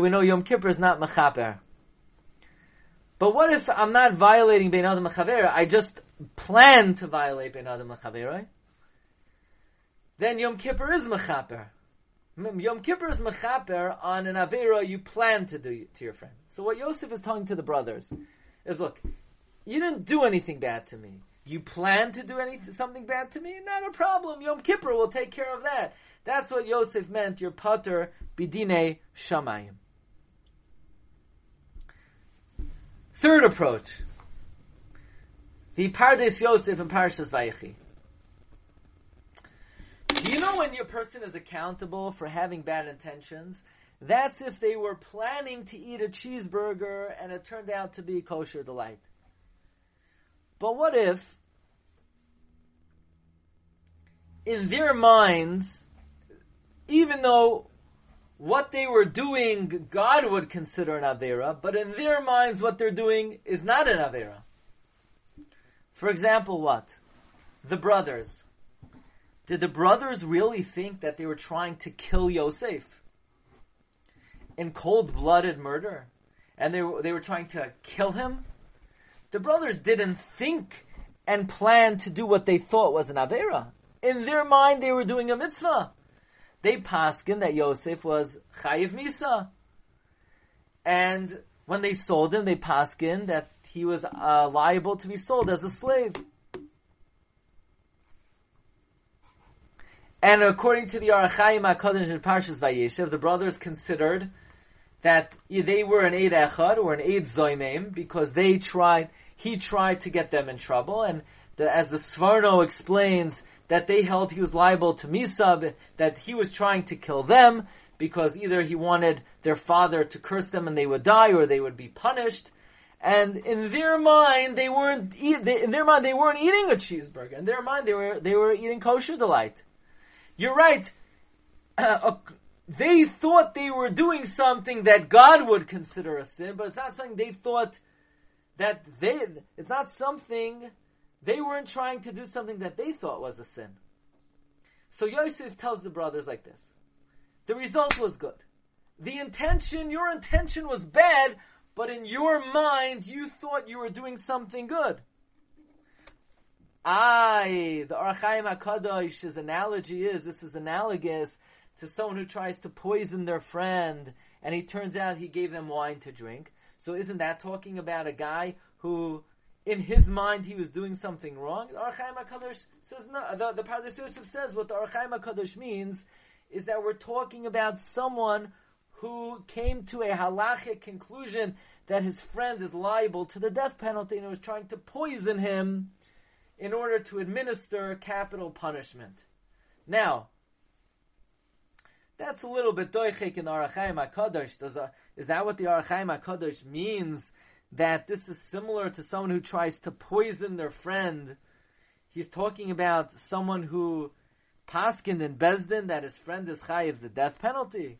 we know Yom Kippur is not mechaper. But what if I'm not violating Bein Adam I just plan to violate Ben Adam Mechaveroi, then Yom Kippur is Mechaper. Yom Kippur is Mechaper on an Avera you plan to do to your friend. So what Yosef is telling to the brothers is, look, you didn't do anything bad to me. You plan to do anything, something bad to me? Not a problem. Yom Kippur will take care of that. That's what Yosef meant, your pater bidine shamayim. Third approach. The Pardes Yosef and Parshas Vayechi. Do you know when your person is accountable for having bad intentions? That's if they were planning to eat a cheeseburger and it turned out to be kosher delight. But what if, in their minds, even though what they were doing God would consider an Avera, but in their minds what they're doing is not an Avera. For example, what? The brothers. Did the brothers really think that they were trying to kill Yosef? In cold-blooded murder? And they were, they were trying to kill him? The brothers didn't think and plan to do what they thought was an Avera. In their mind, they were doing a mitzvah. They paskin that Yosef was chayiv misa. And when they sold him, they paskin that he was uh, liable to be sold as a slave. And according to the Ohr HaChaim HaKadosh in Parshas Vayeshev, the brothers considered that they were an Eid Echad or an Eid Zoimim because they tried, he tried to get them in trouble. And the, as the Sforno explains, that they held he was liable to Misab, that he was trying to kill them because either he wanted their father to curse them and they would die or they would be punished. And in their mind, they weren't eat, they, in their mind they weren't eating a cheeseburger. In their mind, they were they were eating kosher delight. You're right. (clears throat) They thought they were doing something that God would consider a sin, but it's not something they thought that they. It's not something they weren't trying to do something that they thought was a sin. So Yosef tells the brothers like this. The result was good. The intention, your intention was bad, but in your mind you thought you were doing something good. I, the Ohr HaChaim HaKadosh's analogy is, this is analogous to someone who tries to poison their friend, and he turns out he gave them wine to drink. So isn't that talking about a guy who in his mind he was doing something wrong. The Ohr HaChaim HaKadosh says no. The, the Yosef says what the Ohr HaChaim HaKadosh means is that we're talking about someone who came to a halachic conclusion that his friend is liable to the death penalty and was trying to poison him in order to administer capital punishment. Now, that's a little bit doichik in the Ohr HaChaim HaKadosh. Is that what the Ohr HaChaim HaKadosh means that this is similar to someone who tries to poison their friend. He's talking about someone who paskined in Bezdin that his friend is chayiv the death penalty.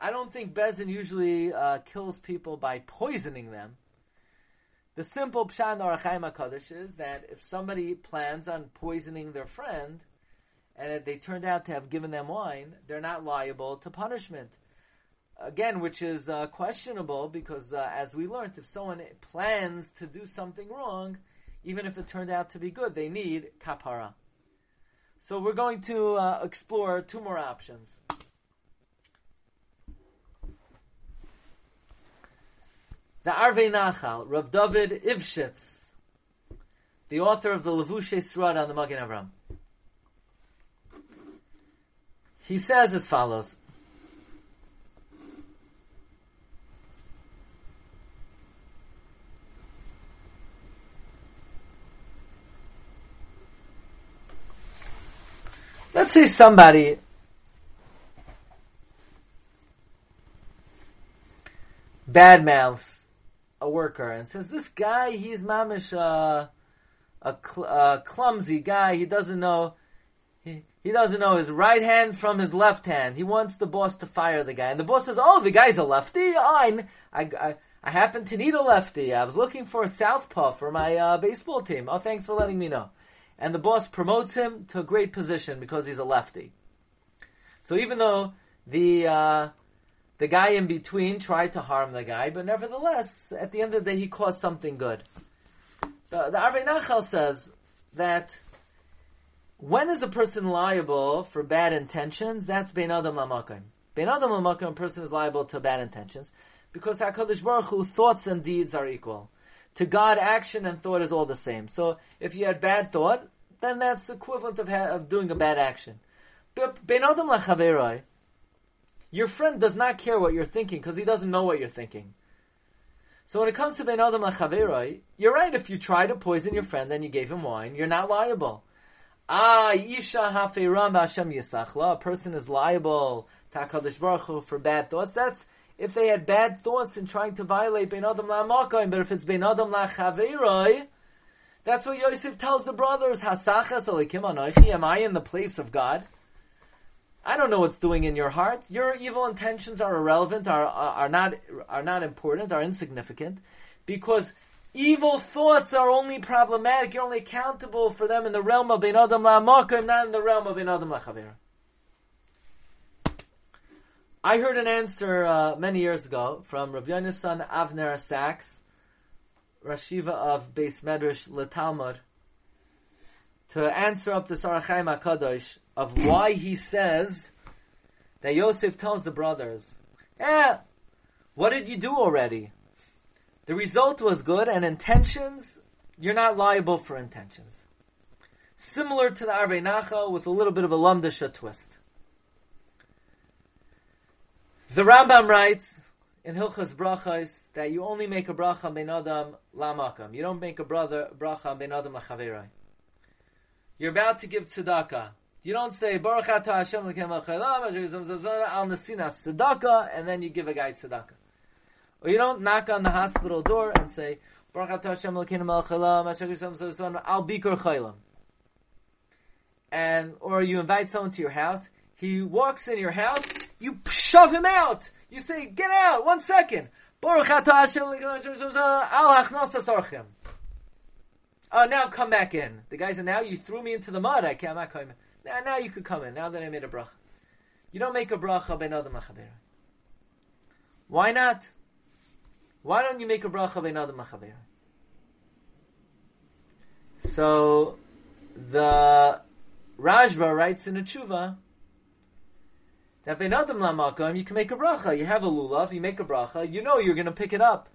I don't think Bezdin usually uh, kills people by poisoning them. The simple pshan Ohr HaChaim HaKadosh is that if somebody plans on poisoning their friend, and they turned out to have given them wine, they're not liable to punishment again, which is uh, questionable because, uh, as we learned, if someone plans to do something wrong, even if it turned out to be good, they need kapara. So we're going to uh, explore two more options. The Arvei Nachal, Rav David Eibeschutz, the author of the Levushe Srad on the Magen Avram. He says as follows. Let's say somebody badmouths a worker and says, "This guy, he's mamish uh, a cl- uh, clumsy guy. He doesn't know." He, doesn't know his right hand from his left hand. He wants the boss to fire the guy. And the boss says, oh, the guy's a lefty? Oh, I, I, I happen to need a lefty. I was looking for a southpaw for my uh, baseball team. Oh, thanks for letting me know and the boss promotes him to a great position because he's a lefty. So even though the uh, the guy in between tried to harm the guy, but nevertheless, at the end of the day, he caused something good. The, the Arvei Nachal says that when is a person liable for bad intentions? That's Bein Adam Lamakim. Bein Adam Lamakim, a person is liable to bad intentions because HaKadosh Baruch Hu, thoughts and deeds are equal. To God, action and thought is all the same. So if you had bad thought, then that's equivalent of, ha- of doing a bad action. But ben adam lachaveroi, your friend does not care what you're thinking because he doesn't know what you're thinking. So when it comes to ben adam lachaveroi, you're right. If you try to poison your friend and you gave him wine, you're not liable. Ah, isha hafiram Hashem yisachla. A person is liable to HaKadosh Baruch Hu for bad thoughts. That's if they had bad thoughts in trying to violate Ben Adam LaMakoim, but if it's Ben Adam LaChaveiroi, that's what Yosef tells the brothers, Hasachas Elikim Anoichi, am I in the place of God? I don't know what's doing in your heart. Your evil intentions are irrelevant, are, are, are not, are not important, are insignificant, because evil thoughts are only problematic, you're only accountable for them in the realm of Ben Adam LaMakoim, not in the realm of Ben Adam LaChaveiroi. I heard an answer uh, many years ago from Rabbi Yonasan Avner Sacks, Rashiva of Beis Medrash L'Talmud, to answer up the Sarachaim HaKadosh of why he says that Yosef tells the brothers, "Eh, what did you do already? The result was good, and intentions, you're not liable for intentions." Similar to the Arvei Nachal with a little bit of a Lamdasha twist. The Rambam writes in Hilchas Brachos that you only make a bracha ben adam lamakam. You don't make a brother bracha ben adam lachaverai. You're about to give tzedakah. You don't say Baruch Atah Hashem Lekem Al Nasinas tzedakah, and then you give a guy tzedakah. Or you don't knock on the hospital door and say. And or you invite someone to your house. He walks in your house you shove him out. You say, get out, one second. Oh, now come back in. The guy said, now you threw me into the mud. I can't, I'm not. Now, now you could come in, now that I made a bracha. You don't make a bracha ben Why not? Why don't you make a bracha ben adam So, the Rashba writes in a tshuva, that ben adam lamakom, you can make a bracha. You have a lulav, you make a bracha, you know you're going to pick it up.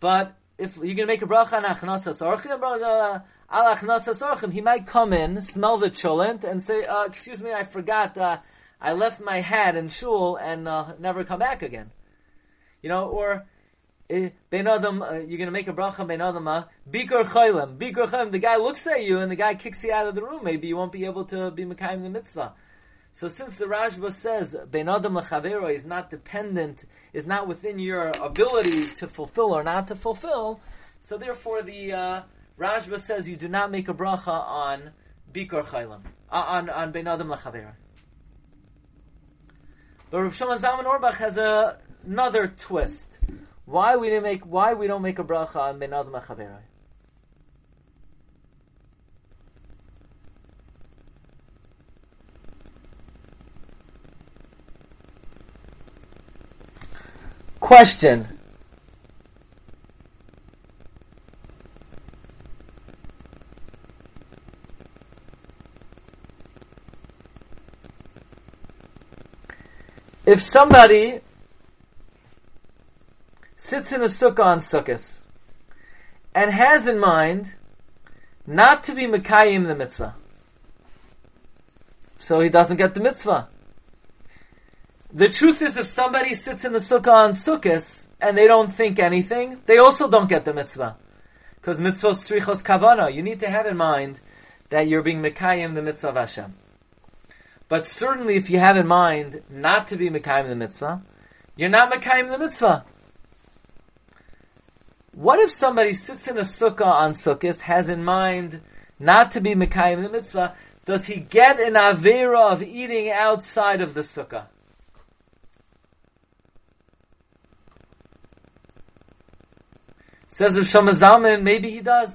But if you're going to make a bracha on achnasas orchim, al achnasas orchim, he might come in, smell the cholent, and say, uh, "Excuse me, I forgot. Uh, I left my hat in shul and uh, never come back again." You know, or Eh, ben Adam, uh, you're going to make a bracha Ben Adam, uh, Bikur Chaylim. Bikur Chaylim, the guy looks at you and the guy kicks you out of the room. Maybe you won't be able to be Mekayim the mitzvah. So since the Rashba says Ben Adam Lechavero is not dependent, is not within your ability to fulfill or not to fulfill, so therefore the uh, says you do not make a bracha on Bikur Chaylim, uh, on, on Ben Adam Lechavero. But Rav Shimon Zalman Auerbach has a, another twist. Why we didn't make? Why we don't make a bracha on ben adam Question. If somebody sits in a sukkah on sukkahs and has in mind not to be Mekayim the mitzvah. So he doesn't get the mitzvah. The truth is if somebody sits in the sukkah on sukkahs and they don't think anything, they also don't get the mitzvah. Because mitzvah strichos kavana. You need to have in mind that you're being Mekayim the mitzvah of Hashem. But certainly if you have in mind not to be Mekayim the mitzvah, you're not Mekayim the mitzvah. What if somebody sits in a sukkah on sukkahs, has in mind not to be Mekayim the mitzvah, does he get an avera of eating outside of the sukkah? Says of Zalman, maybe he does.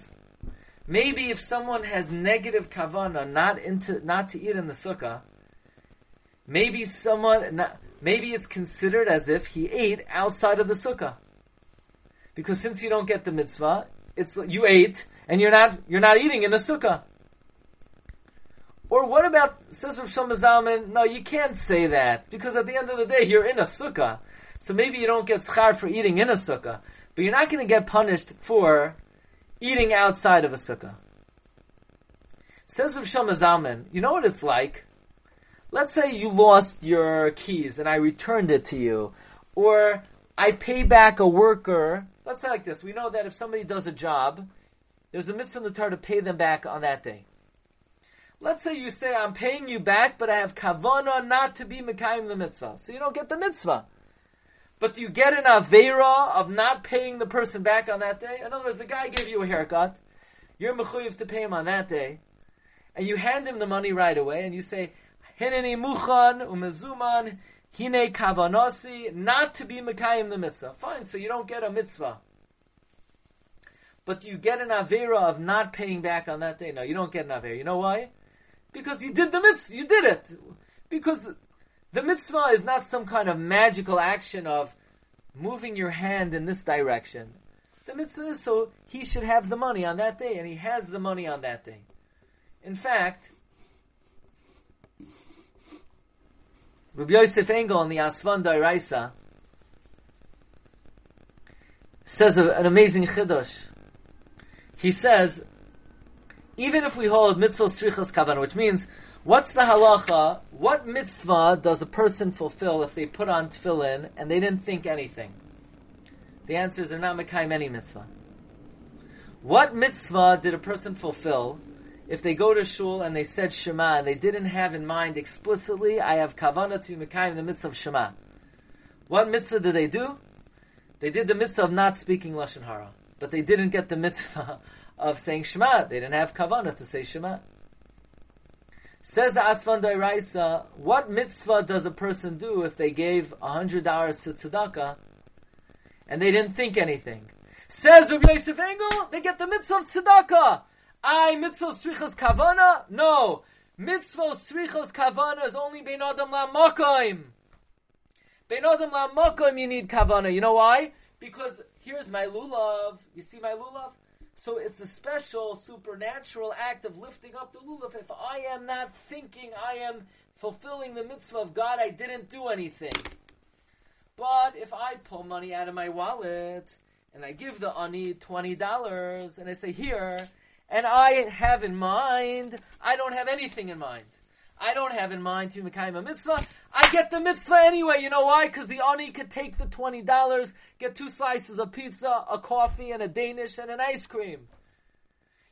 Maybe if someone has negative kavana, not into, not to eat in the sukkah, maybe someone, maybe it's considered as if he ate outside of the sukkah because since you don't get the mitzvah, it's you ate and you're not you're not eating in the sukkah. Or what about says Rav Shlomo Zalman? No, you can't say that because at the end of the day you're in a sukkah, so maybe you don't get schar for eating in a sukkah, but you're not going to get punished for eating outside of a sukkah. Says Rav Shlomo Zalman, you know what it's like? Let's say you lost your keys and I returned it to you, or I pay back a worker Let's say like this. We know that if somebody does a job, there's a mitzvah in the Torah to pay them back on that day. Let's say you say, I'm paying you back, but I have kavana not to be Mekayim the mitzvah. So you don't get the mitzvah. But you get an Avera of not paying the person back on that day? In other words, the guy gave you a haircut. You're mechuyev to pay him on that day. And you hand him the money right away and you say, Hineni muchan umezuman hine kavanasi, not to be Mekayim the mitzvah. Fine, so you don't get a mitzvah. But you get an Avera of not paying back on that day? No, you don't get an Avera. You know why? Because you did the mitzvah. You did it. Because the mitzvah is not some kind of magical action of moving your hand in this direction. The mitzvah is so he should have the money on that day, and he has the money on that day. In fact, Rabbi Yosef Engel in the Asvan Dairaisa says an amazing chiddush. He says, even if we hold mitzvah strichas kavan, which means What's the halacha? What mitzvah does a person fulfill if they put on tefillin and they didn't think anything? The answer is they're not mekayim any mitzvah. What mitzvah did a person fulfill if they go to shul and they said Shema and they didn't have in mind explicitly, I have kavana to mekayim the mitzvah of Shema? What mitzvah did they do? They did the mitzvah of not speaking lashon hara, but they didn't get the mitzvah of saying Shema. They didn't have kavana to say Shema. Says the Asvan Dairaisa, what mitzvah does a person do if they gave a hundred dollars to tzedakah and they didn't think anything? Says Rabbi Yosef Engel, they get the mitzvah of tzedakah. I mitzvah strichas kavana? No. Mitzvah strichas kavana is only bein adam la makoim. Bein adam la you need kavana. You know why? Because here's my lulav. You see my lulav? So it's a special supernatural act of lifting up the lulav. If I am not thinking I am fulfilling the mitzvah of God, I didn't do anything. But if I pull money out of my wallet and I give the ani twenty dollars and I say here, and I have in mind, I don't have anything in mind. I don't have in mind to Mekayim a mitzvah. I get the mitzvah anyway. You know why? Because the ani could take the twenty dollars, get two slices of pizza, a coffee, and a Danish, and an ice cream.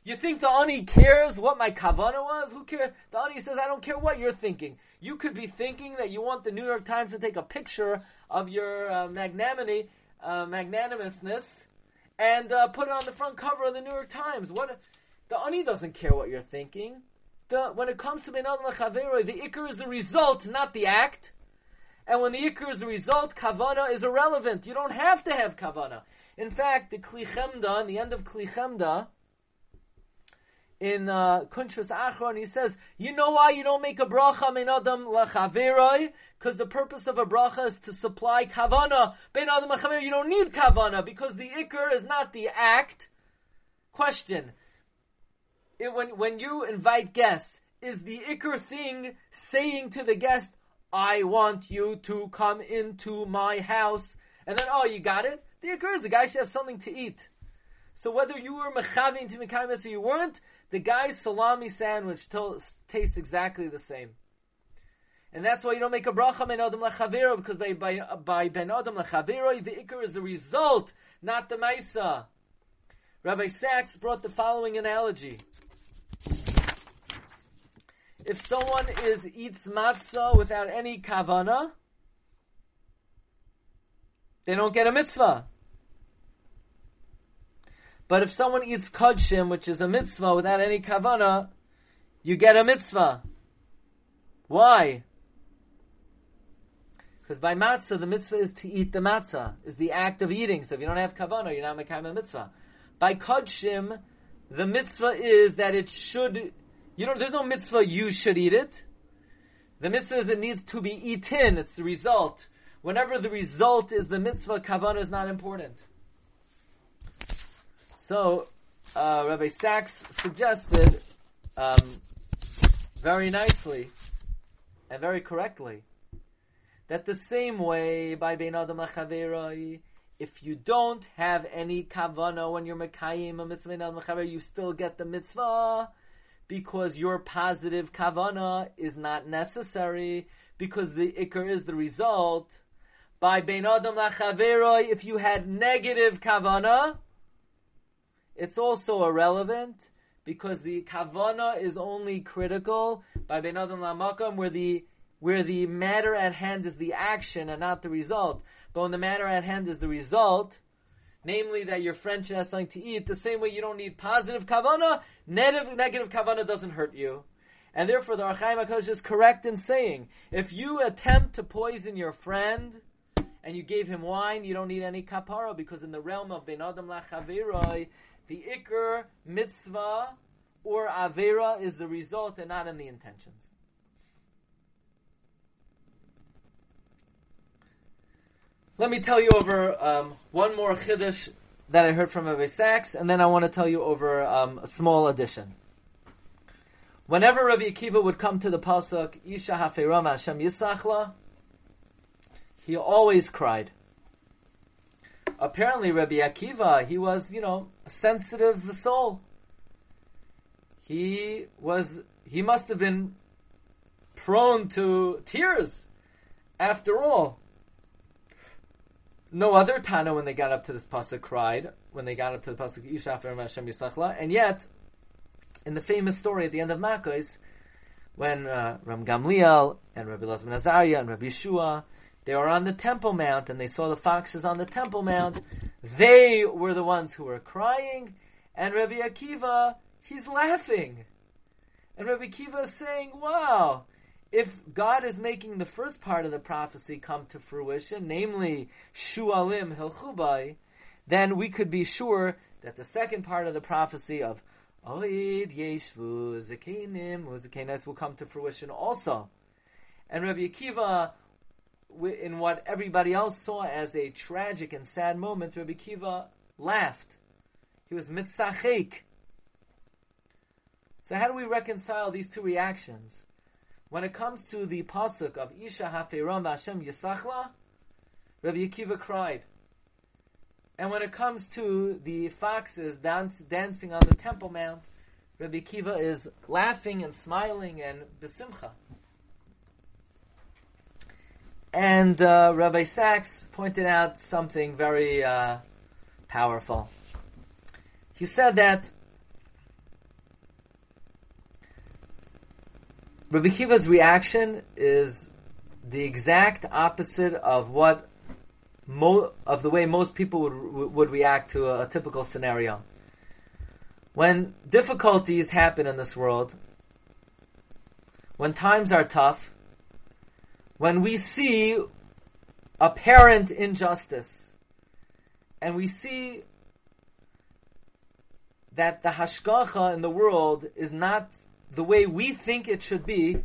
You think the ani cares what my kavana was? Who cares? The ani says, I don't care what you're thinking. You could be thinking that you want the New York Times to take a picture of your uh, magnanimity, uh, magnanimousness, and uh, put it on the front cover of the New York Times. What? The ani doesn't care what you're thinking the, when it comes to Ben Adam the ikr is the result, not the act. And when the ikr is the result, kavana is irrelevant. You don't have to have kavana. In fact, the Kli Chemda, in the end of Kli Chemda, in uh, Kuntrus Achron, he says, you know why you don't make a bracha ben adam lachaveroi? Because the purpose of a bracha is to supply kavana. Ben adam lachaveroi, you don't need kavana, because the ikr is not the act. Question, it, when when you invite guests, is the ikr thing saying to the guest, "I want you to come into my house," and then oh, you got it. The ikr is the guy should have something to eat. So whether you were mechavin to mekayim or you weren't, the guy's salami sandwich t- tastes exactly the same. And that's why you don't make a bracha ben adam lachaviro, because by, by, by ben adam lachaviro, the ikr is the result, not the maisa. Rabbi Sacks brought the following analogy if someone is eats matzah without any kavana, they don't get a mitzvah. But if someone eats kodshim, which is a mitzvah without any kavana, you get a mitzvah. Why? Because by matzah, the mitzvah is to eat the matzah, is the act of eating. So if you don't have kavana, you're not making a mitzvah. By kodshim, the mitzvah is that it should you know, there's no mitzvah you should eat it. The mitzvah is it needs to be eaten. It's the result. Whenever the result is the mitzvah, kavanah is not important. So, uh, Rabbi Sacks suggested um, very nicely and very correctly that the same way by Bein Adam Lachaverai, if you don't have any kavana when you're mekayim a mitzvah you still get the mitzvah because your positive kavana is not necessary because the ikr is the result. By bein adam lachaveroi, if you had negative kavana, it's also irrelevant because the kavana is only critical by Ben Adam Lamakam where the where the matter at hand is the action and not the result. But when the matter at hand is the result, namely that your friend should have something to eat, the same way you don't need positive kavana, negative, negative kavana doesn't hurt you. And therefore the Ohr HaChaim HaKadosh is correct in saying, if you attempt to poison your friend, and you gave him wine, you don't need any kapara, because in the realm of Ben Adam Lachaveroi, the ikr mitzvah or avera is the result and not in the intentions. Let me tell you over um, one more chiddush that I heard from Rabbi Sacks, and then I want to tell you over um, a small addition. Whenever Rabbi Akiva would come to the pasuk Isha Haferama Hashem Yisachla, he always cried. Apparently, Rabbi Akiva, he was, you know, a sensitive soul. He was, he must have been prone to tears. After all, no other Tana when they got up to this pasuk cried when they got up to the pasuk Isha Hashem Yisachla, and yet in the famous story at the end of Makkos, when uh, Ram Gamliel and Rabbi Lazman Azariah and Rabbi Yeshua they were on the Temple Mount and they saw the foxes on the Temple Mount. They were the ones who were crying, and Rabbi Akiva, he's laughing. And Rabbi Akiva is saying, wow, if God is making the first part of the prophecy come to fruition, namely Shualim Hilchubai, then we could be sure that the second part of the prophecy of Oid Yeshvu Zakenim Zakenes will come to fruition also. And Rabbi Akiva, in what everybody else saw as a tragic and sad moment, Rabbi Akiva laughed. He was mitzachek. So how do we reconcile these two reactions? When it comes to the pasuk of Isha Haferam Hashem Yisachla, Rabbi Akiva cried. And when it comes to the foxes dance, dancing on the Temple Mount, Rabbi Akiva is laughing and smiling and besimcha. And uh, Rabbi Sacks pointed out something very uh, powerful. He said that Rabbi Kiva's reaction is the exact opposite of what mo- of the way most people would would react to a, a typical scenario. When difficulties happen in this world, when times are tough, when we see apparent injustice, and we see that the hashgacha in the world is not the way we think it should be,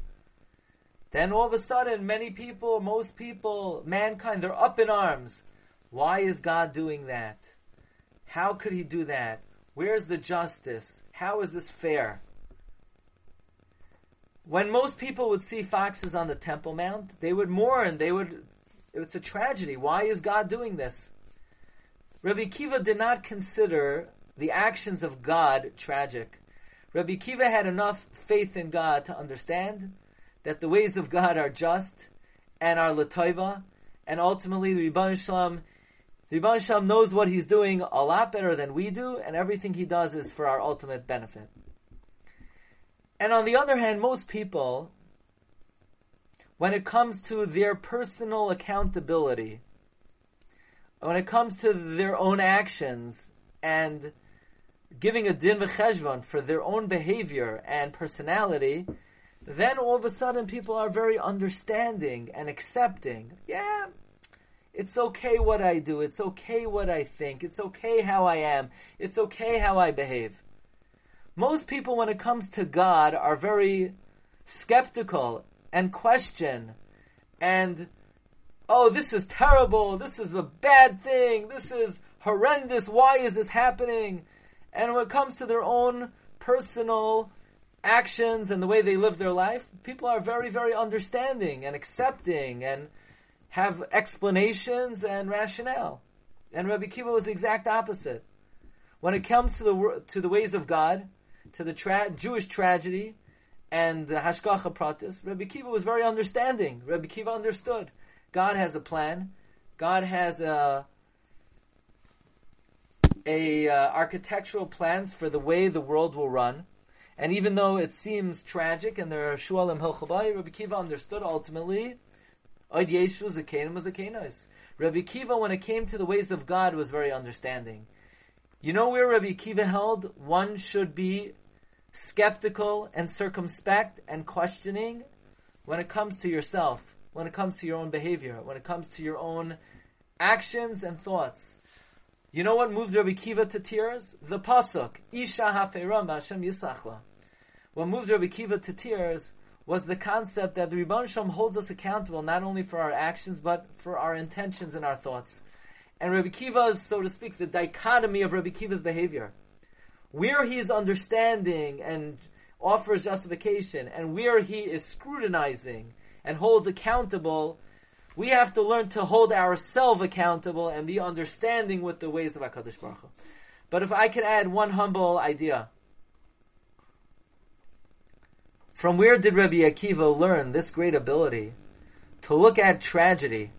then all of a sudden, many people, most people, mankind, they're up in arms. Why is God doing that? How could He do that? Where's the justice? How is this fair? When most people would see foxes on the Temple Mount, they would mourn. They would, it's a tragedy. Why is God doing this? Rabbi Kiva did not consider the actions of God tragic. Rabbi Kiva had enough faith in God to understand that the ways of God are just and are latoiva, and ultimately the Rebbe Shalom, the Rebbe Shalom knows what he's doing a lot better than we do, and everything he does is for our ultimate benefit. And on the other hand, most people, when it comes to their personal accountability, when it comes to their own actions and giving a din v'cheshvan for their own behavior and personality, then all of a sudden people are very understanding and accepting. Yeah, it's okay what I do. It's okay what I think. It's okay how I am. It's okay how I behave. Most people, when it comes to God, are very skeptical and question and, oh, this is terrible. This is a bad thing. This is horrendous. Why is this happening? And when it comes to their own personal actions and the way they live their life, people are very, very understanding and accepting and have explanations and rationale. And Rabbi Kiva was the exact opposite. When it comes to the to the ways of God, to the tra- Jewish tragedy and the Hashgacha Pratis, Rabbi Kiva was very understanding. Rabbi Kiva understood. God has a plan. God has a a uh, architectural plans for the way the world will run. And even though it seems tragic and there are shualim hilchabai, Rabbi Kiva understood ultimately, Oid Yeshu zakenim zakenos. Rabbi Kiva, when it came to the ways of God, was very understanding. You know where Rabbi Kiva held one should be skeptical and circumspect and questioning when it comes to yourself, when it comes to your own behavior, when it comes to your own actions and thoughts. You know what moved Rabbi Kiva to tears? The pasuk, Isha hafeiram Hashem yisachla. What moved Rabbi Kiva to tears was the concept that the Rebbe Shalom holds us accountable not only for our actions but for our intentions and our thoughts. And Rabbi Kiva's, so to speak, the dichotomy of Rabbi Kiva's behavior. Where he is understanding and offers justification, and where he is scrutinizing and holds accountable, we have to learn to hold ourselves accountable and be understanding with the ways of HaKadosh Baruch Hu. But if I could add one humble idea, from where did Rabbi Akiva learn this great ability to look at tragedy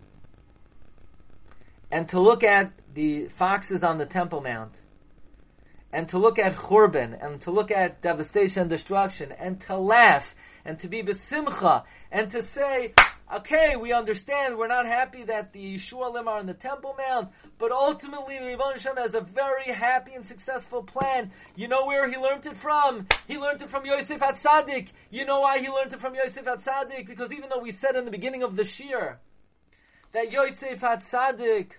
and to look at the foxes on the Temple Mount and to look at Churban and to look at devastation and destruction and to laugh and to be besimcha and to say, okay, we understand, we're not happy that the Shualim are on the Temple Mount, but ultimately the Ribbon Hashem has a very happy and successful plan. You know where he learned it from? He learned it from Yosef Atzadik. You know why he learned it from Yosef Atzadik? Because even though we said in the beginning of the shiur that Yosef Atzadik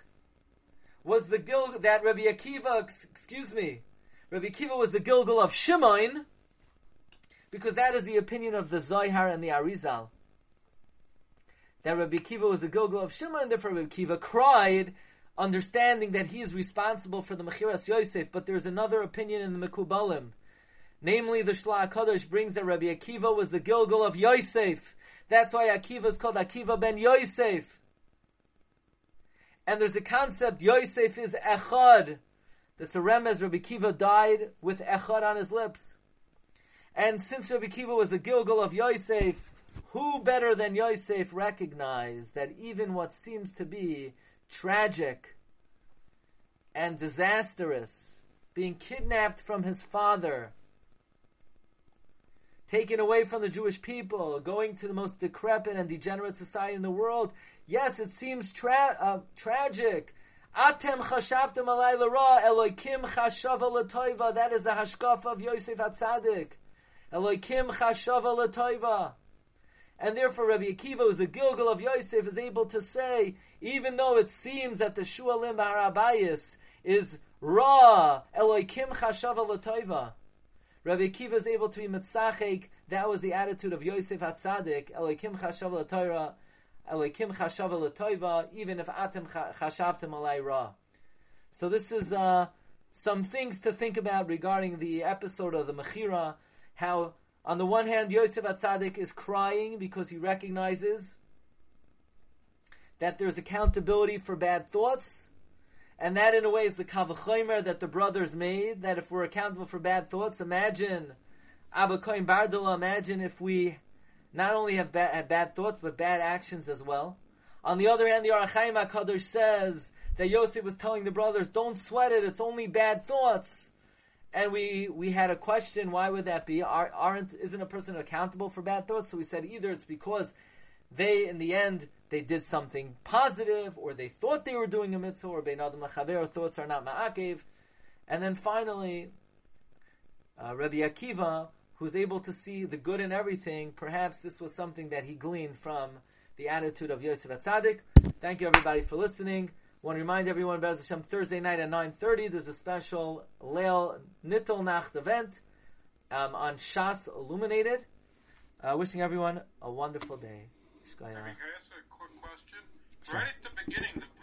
was the Gil, that Rabbi Akiva, excuse me, Rabbi Akiva was the Gilgal of Shimon, because that is the opinion of the Zohar and the Arizal. That Rabbi Kiva was the Gilgal of Shimon, and therefore Rabbi Kiva cried, understanding that he is responsible for the Mechiras Yosef. But there's another opinion in the Mekubalim. Namely, the Shla Kadosh brings that Rabbi Akiva was the Gilgal of Yosef. That's why Akiva is called Akiva ben Yosef. And there's the concept Yosef is Echad. That's a remez Rabbi Kiva died with Echad on his lips. And since Rabbi Kiva was the Gilgal of Yosef, who better than Yosef recognized that even what seems to be tragic and disastrous, being kidnapped from his father, taken away from the Jewish people, going to the most decrepit and degenerate society in the world, yes, it seems tra- uh, tragic. Atem chashavtem alay ra Elokim chashava letoiva. That is the hashkaf of Yosef Atzadik. Elokim chashava letoiva. And therefore Rabbi Akiva, who's the Gilgal of Yosef, is able to say, even though it seems that the Shualim Barabayis is Ra, Elokim chashava letoiva. Rabbi Akiva is able to be mitzachek. That was the attitude of Yosef Atzadik. Elokim chashava letoiva. Elokim chashava letoiva. Even if atem chashavtem alay ra. So this is uh, some things to think about regarding the episode of the Mechira. How on the one hand, Yosef Atzadik is crying because he recognizes that there's accountability for bad thoughts, and that in a way is the kal vachomer that the brothers made, that if we're accountable for bad thoughts, imagine, Abba Kohen Bardela, imagine if we not only have, ba- have bad thoughts, but bad actions as well. On the other hand, the Ohr HaChaim HaKadosh says that Yosef was telling the brothers, don't sweat it, it's only bad thoughts. And we, we had a question, why would that be? Are, aren't, isn't a person accountable for bad thoughts? So we said either it's because they, in the end, they did something positive, or they thought they were doing a mitzvah, or bein adam lachaver, thoughts are not ma'akev. And then finally, uh, Rabbi Akiva, who's able to see the good in everything, perhaps this was something that he gleaned from the attitude of Yosef Atzadik. Thank you everybody for listening. Want to remind everyone about Hashem Thursday night at 9.30, there's a special Leil Nittel Nacht event um, on Shas Illuminated. Uh, wishing everyone a wonderful day.
Can I ask a quick question? Right at the beginning, the